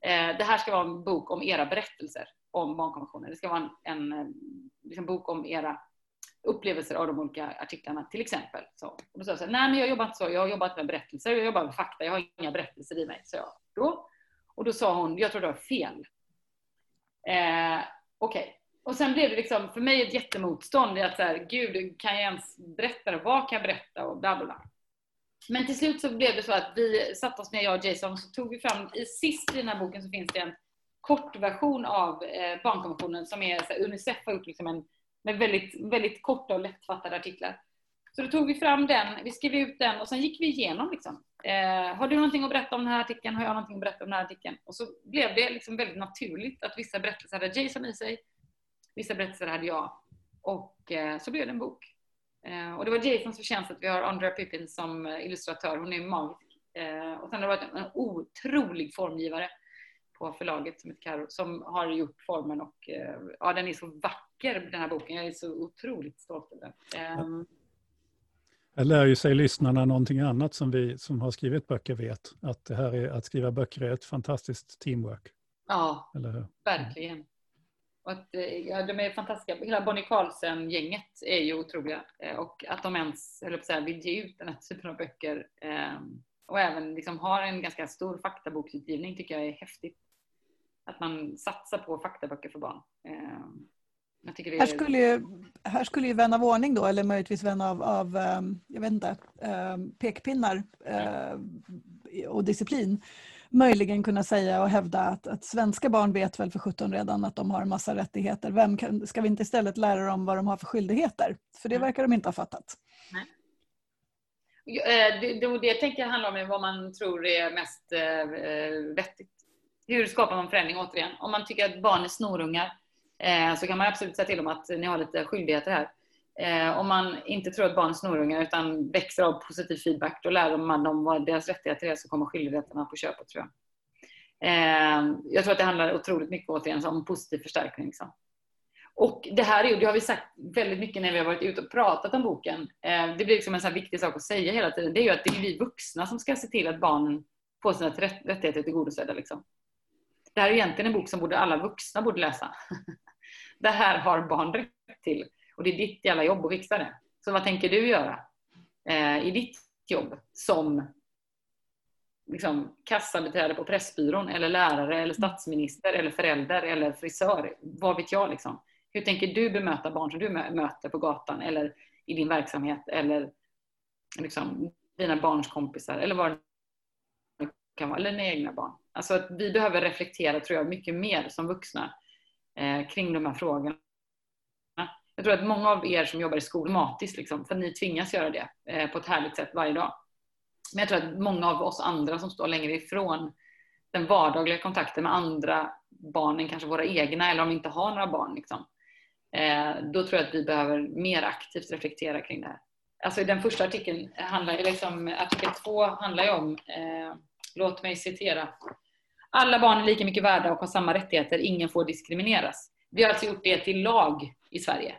Eh, det här ska vara en bok om era berättelser om barnkonventionen. Det ska vara en, en eh, liksom bok om era upplevelser av de olika artiklarna till exempel. Så. Och då sa jag så här, nej men jag jobbar inte så, jag har jobbat med berättelser, jag jobbar med fakta, jag har inga berättelser i mig. Så jag, då. Och då sa hon, jag tror du har fel. Eh, Okej, okay. Och sen blev det liksom för mig ett jättemotstånd i att så här, gud, kan jag ens berätta det? Vad kan jag berätta? Och bla bla bla. Men till slut så blev det så att vi satte oss ner, jag och Jason, så tog vi fram, i sist i den här boken så finns det en kortversion av eh, barnkonventionen som är, så här, Unicef har gjort liksom en, med väldigt, väldigt korta och lättfattade artiklar. Så då tog vi fram den, vi skrev ut den och sen gick vi igenom liksom. Eh, har du någonting att berätta om den här artikeln? Har jag någonting att berätta om den här artikeln? Och så blev det liksom väldigt naturligt att vissa berättelser hade Jason i sig, Vissa berättelser hade jag. Och eh, så blev det en bok. Eh, och det var Jasons förtjänst att vi har Andrea Pippin som illustratör. Hon är magisk. Eh, och sen har det varit en, otrolig formgivare på förlaget som Karo som har gjort formen och eh, ja, den är så vacker den här boken. Jag är så otroligt stolt över den. Um, jag lär ju sig lyssnarna någonting annat som vi som har skrivit böcker vet. Att, det här är, att skriva böcker är ett fantastiskt teamwork. Ja, verkligen. Och att, eh, ja, de är fantastiska. Hela Bonnie Carlsen-gänget är ju otroliga. Eh, och att de ens, höll på att säga, vill ge ut den här typen av böcker ehm, och även liksom har en ganska stor faktaboksutgivning tycker jag är häftigt. Att man satsar på faktaböcker för barn. Ehm, är... här, skulle ju, här skulle ju vän av ordning då, eller möjligtvis vän av, av ehm, jag vet inte, pekpinnar och disciplin möjligen kunna säga och hävda att, att svenska barn vet väl för 17 redan att de har en massa rättigheter. Vem kan, ska vi inte istället lära dem vad de har för skyldigheter? För det mm. verkar de inte ha fattat. Nej. Eh, det, det, det tänker jag handlar om vad man tror är mest eh, vettigt. Hur skapar man förändring återigen? Om man tycker att barn är snorungar eh, så kan man absolut säga till dem att ni har lite skyldigheter här. Eh, om man inte tror att barn är snorungar utan växer av positiv feedback, då lär man dem vad deras rättigheter är så kommer skyldigheterna på köpet tror jag. Eh, jag tror att det handlar otroligt mycket återigen om positiv förstärkning. Liksom. Och det här är, det har vi sagt väldigt mycket när vi har varit ute och pratat om boken. Eh, det blir liksom en sån viktig sak att säga hela tiden. Det är ju att det är vi vuxna som ska se till att barnen får sina rättigheter tillgodosedda. Liksom. Det här är egentligen en bok som borde alla vuxna borde läsa. det här har barn rätt till. Och det är ditt jävla jobb att fixa det. Så vad tänker du göra eh, i ditt jobb som liksom, kassabiträde på Pressbyrån eller lärare eller statsminister eller förälder eller frisör? Vad vet jag liksom? Hur tänker du bemöta barn som du möter på gatan eller i din verksamhet eller liksom, dina barns kompisar eller vad det kan vara, eller dina egna barn? Alltså att vi behöver reflektera, tror jag, mycket mer som vuxna eh, kring de här frågorna. Jag tror att många av er som jobbar i skolmatiskt, liksom, för ni tvingas göra det eh, på ett härligt sätt varje dag. Men jag tror att många av oss andra som står längre ifrån den vardagliga kontakten med andra barn än kanske våra egna, eller om vi inte har några barn, liksom, eh, då tror jag att vi behöver mer aktivt reflektera kring det här. Alltså den första artikeln, handlar, liksom, artikel två handlar ju om, eh, låt mig citera, alla barn är lika mycket värda och har samma rättigheter, ingen får diskrimineras. Vi har alltså gjort det till lag i Sverige.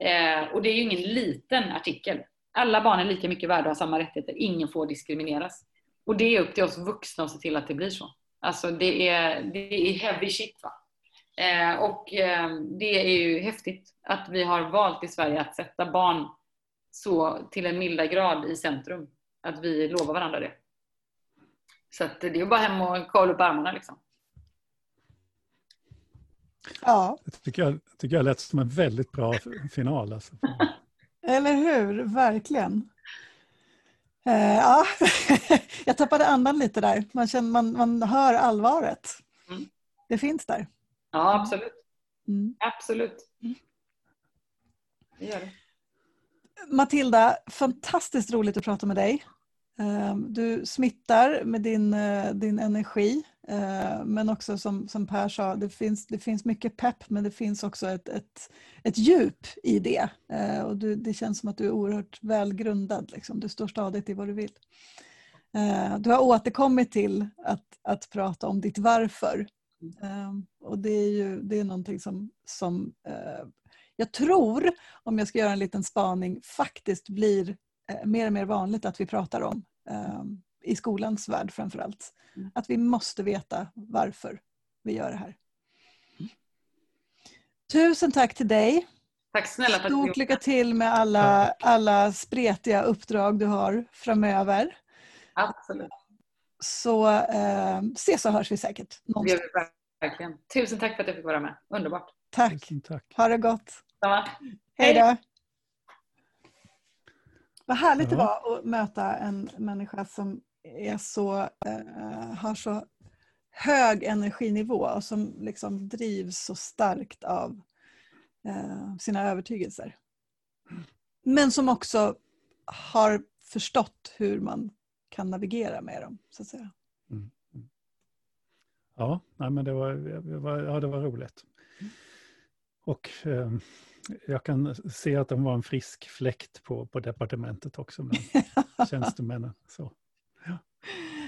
Eh, och det är ju ingen liten artikel. Alla barn är lika mycket värda och har samma rättigheter. Ingen får diskrimineras. Och det är upp till oss vuxna att se till att det blir så. Alltså det är, det är heavy shit. Va? Eh, och eh, det är ju häftigt att vi har valt i Sverige att sätta barn så till en milda grad i centrum. Att vi lovar varandra det. Så att det är bara hem och kavla upp armarna liksom. Ja. Det tycker jag, tycker jag lät som en väldigt bra final. Alltså. Eller hur, verkligen. Uh, ja. jag tappade andan lite där. Man, känner, man, man hör allvaret. Mm. Det finns där. Ja, absolut. Mm. Absolut. Mm. Det gör det. Matilda, fantastiskt roligt att prata med dig. Ehm, du smittar med din, eh, din energi Eh, Eh, men också som, som Per sa, det finns, det finns mycket pepp men det finns också ett, ett, ett djup i det. Eh, och du, det känns som att du är oerhört välgrundad. Liksom. Du står stadigt i vad du vill. Eh, du har återkommit till att, att prata om ditt varför. Och det är ju det är någonting som, som jag tror, om jag ska göra en liten spaning, faktiskt blir mer och mer vanligt att vi pratar om i skolans värld framförallt. Mm. Att vi måste veta varför vi gör det här. Tusen tack till dig. Tack snälla för Stort lycka till med alla, alla spretiga uppdrag du har framöver. Absolut. Så eh, ses och hörs vi säkert. Det gör vi verkligen. Tusen tack för att jag fick vara med. Underbart. Tack. tack. Ha det gott. Samma. Hej då. Vad härligt ja. det var att möta en människa som är så, eh, har så hög energinivå och som liksom drivs så starkt av eh, sina övertygelser. Men som också har förstått hur man kan navigera med dem. så att säga. Mm. Ja, nej, men det var, det var, ja, det var roligt. Och eh, jag kan se att de var en frisk fläkt på, på departementet också med tjänstemännen. Så.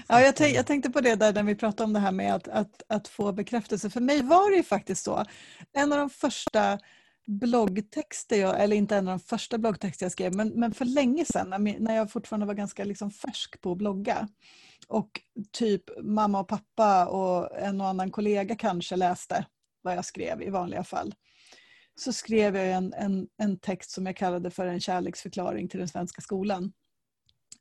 Ja, jag, tänk, jag, tänkte på det där när vi pratade om det här med att, att, att, få bekräftelse. För mig var det ju faktiskt så. En av de första bloggtexter jag, eller inte en av de första bloggtexter jag skrev, men, men för länge sedan när jag fortfarande var ganska liksom färsk på att blogga och typ mamma och pappa och en och annan kollega kanske läste vad jag skrev i vanliga fall så skrev jag en, en, en text som jag kallade för en kärleksförklaring till den svenska skolan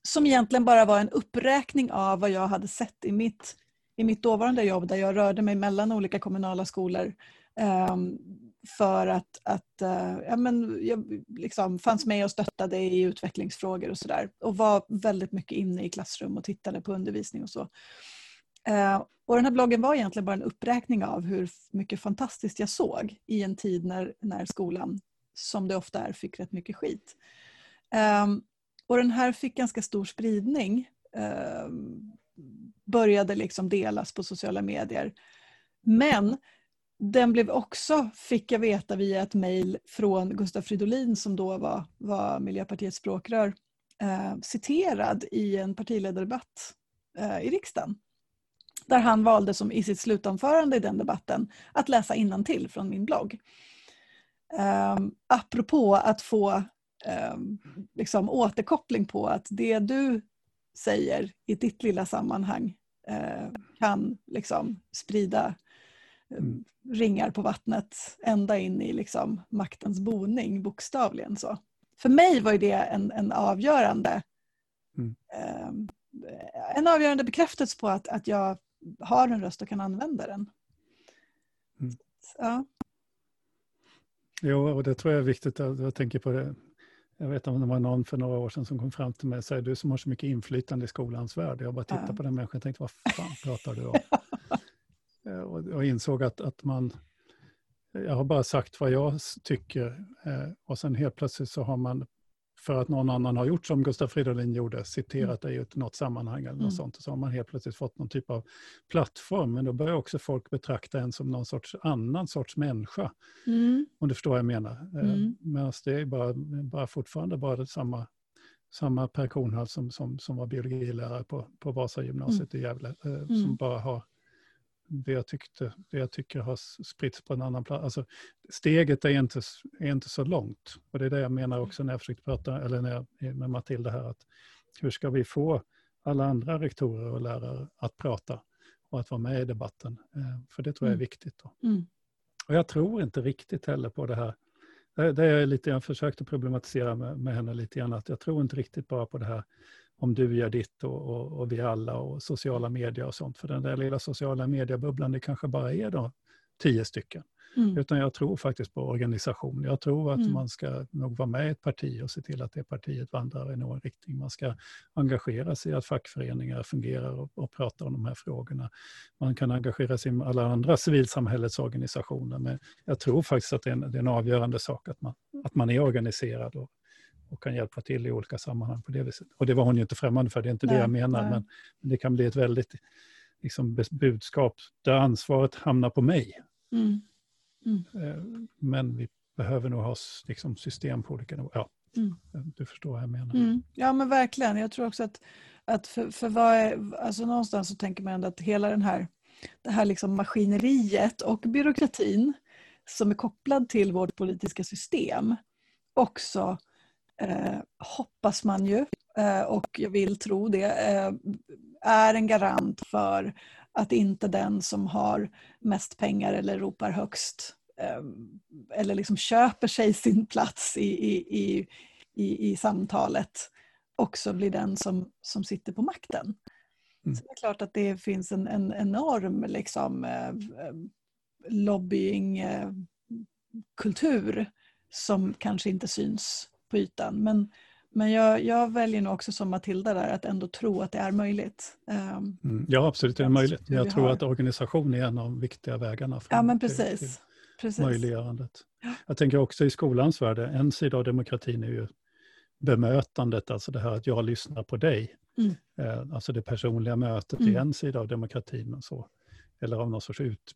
som egentligen bara var en uppräkning av vad jag hade sett i mitt, i mitt dåvarande jobb där jag rörde mig mellan olika kommunala skolor. Um, för att, att uh, ja, men jag liksom fanns med och stöttade i utvecklingsfrågor och sådär. Och var väldigt mycket inne i klassrum och tittade på undervisning och så. Uh, och den här bloggen var egentligen bara en uppräkning av hur mycket fantastiskt jag såg i en tid när, när skolan, som det ofta är, fick rätt mycket skit. Um, och den här fick ganska stor spridning. Eh, började liksom delas på sociala medier. Men den blev också, fick jag veta via ett mejl från Gustaf Fridolin som då var, var Miljöpartiets språkrör, eh, citerad i en partiledardebatt eh, i riksdagen. Där han valde som i sitt slutanförande i den debatten att läsa till från min blogg. Eh, apropå att få eh, liksom återkoppling på att det du säger i ditt lilla sammanhang eh, kan liksom sprida mm. ringar på vattnet ända in i liksom maktens boning, bokstavligen så. För mig var det en, en avgörande mm. eh, en avgörande bekräftelse på att, att jag har en röst och kan använda den. Mm. Ja. Jo, och det tror jag är viktigt. Jag tänker på det. Jag vet om det var någon för några år sedan som kom fram till mig och sa du som har så mycket inflytande i skolans värld. Jag bara tittade ja. på den människan och tänkte, vad fan pratar du om? Eh, och, och insåg att, att man, jag har bara sagt vad jag tycker eh, och sen helt plötsligt så har man för att någon annan har gjort som Gustaf Fridolin gjorde, citerat mm. det i något sammanhang eller något mm. sånt. Och så har man helt plötsligt fått någon typ av plattform. Men då börjar också folk betrakta en som någon sorts annan sorts människa. Mm. Om du förstår vad jag menar. Eh, mm. Medan det är bara, bara fortfarande bara samma, samma Per Kornhall som, som, som var biologilärare på, på Vasagymnasiet mm. i Gävle. Eh, som mm. bara har det jag, tyckte, det jag tycker har spritts på en annan plats. Alltså, steget är inte, är inte så långt. Och det är det jag menar också när jag försökte prata eller när jag, med Matilda här. Att hur ska vi få alla andra rektorer och lärare att prata och att vara med i debatten? Eh, för det tror jag är mm. viktigt. Mm. Och jag tror inte riktigt heller på det här. Det, är lite, jag försökte problematisera med, med henne lite grann. Att jag tror inte riktigt bara på det här om du gör ditt och, och, och, vi alla och sociala medier och sånt. För den där lilla sociala mediebubblan, det kanske bara är då tio stycken. Mm. Utan jag tror faktiskt på organisation. Jag tror att mm. man ska nog vara med i ett parti och se till att det partiet vandrar i någon riktning. Man ska engagera sig i att fackföreningar fungerar och, och pratar om de här frågorna. Man kan engagera sig i alla andra civilsamhällets organisationer. Men jag tror faktiskt att det är en, det är en avgörande sak att man, att man är organiserad och, och kan hjälpa till i olika sammanhang på det viset. Och det var hon ju inte främmande för, det är inte nej, det jag menar, men, men, det kan bli ett väldigt liksom, budskap där ansvaret hamnar på mig. Mm. Mm. Eh, men vi behöver nog ha liksom, system på olika nivåer. Ja, mm. Du förstår vad jag menar. Mm. Ja men verkligen, jag tror också att, att för, för vad är, alltså någonstans så tänker man ändå att hela den här, det här liksom maskineriet och byråkratin som är kopplad till vårt politiska system också eh, hoppas man ju, eh, och jag vill tro det, eh, är en garant för att inte den som har mest pengar eller ropar högst eh, eller liksom köper sig sin plats i, i, i, i, i samtalet också blir den som, som sitter på makten. Mm. Så det är klart att det finns en, en enorm liksom, eh, lobbyingkultur eh, som kanske inte syns på ytan. Men, men jag, jag, väljer nog också som Matilda där att ändå tro att det är möjligt. Um, mm, ja, absolut, det är möjligt. Jag tror att organisation är en av de viktiga vägarna ja, men precis. till, precis. möjliggörandet. Ja. Jag tänker också i skolans värld, en sida av demokratin är ju bemötandet, alltså det här att jag lyssnar på dig. Mm. Eh, alltså det personliga mötet mm. är en sida av demokratin. Och så. Eller av någon sorts ut,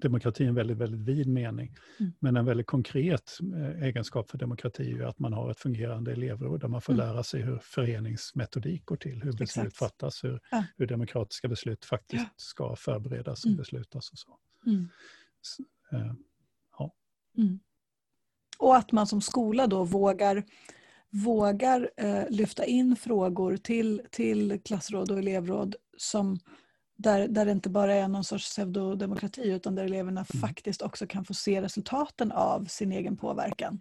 demokrati en väldigt, väldigt vid mening. Mm. Men en väldigt konkret eh, egenskap för demokrati är att man har ett fungerande elevråd där man får mm. lära sig hur föreningsmetodik går till, hur beslut Exakt. fattas, hur, ja. hur, demokratiska beslut faktiskt ja. ska förberedas och mm. beslutas och så. Mm. så äh, ja. Mm. Och att man som skola då vågar vågar eh, lyfta in frågor till, till klassråd och elevråd som där, där det inte bara är någon sorts pseudodemokrati utan där eleverna mm. faktiskt också kan få se resultaten av sin egen påverkan.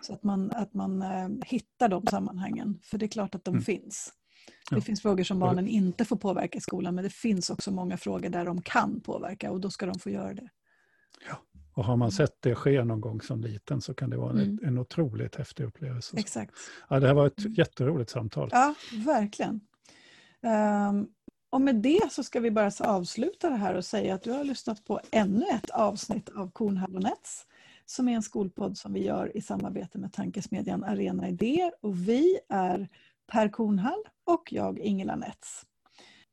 Så att man, att man äh, hittar de sammanhangen, för det är klart att de mm. finns. Det ja. finns frågor som barnen inte får påverka i skolan men det finns också många frågor där de kan påverka och då ska de få göra det. Ja. Och har man mm. sett det ske någon gång som liten så kan det vara mm. en, en otroligt häftig upplevelse. Exakt. Ja, det här var ett mm. jätteroligt samtal. Ja, verkligen. Um, och med det så ska vi bara avsluta det här och säga att du har lyssnat på ännu ett avsnitt av Kornhall och Nets som är en skolpodd som vi gör i samarbete med tankesmedjan Arena Idé och vi är Per Kornhall och jag Ingela Nets.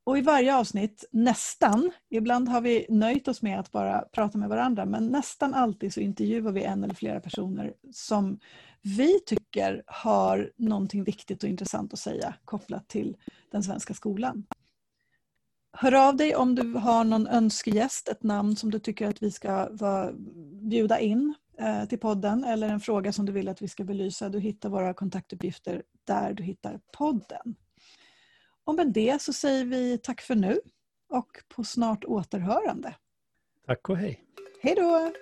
Och i varje avsnitt, nästan, ibland har vi nöjt oss med att bara prata med varandra, men nästan alltid så intervjuar vi en eller flera personer som vi tycker har någonting viktigt och intressant att säga kopplat till den svenska skolan. Hör av dig om du har någon önskegäst, ett namn som du tycker att vi ska bjuda in eh, till podden eller en fråga som du vill att vi ska belysa. Du hittar våra kontaktuppgifter där du hittar podden. Och med det så säger vi tack för nu och på snart återhörande. Tack och hej. Hej då!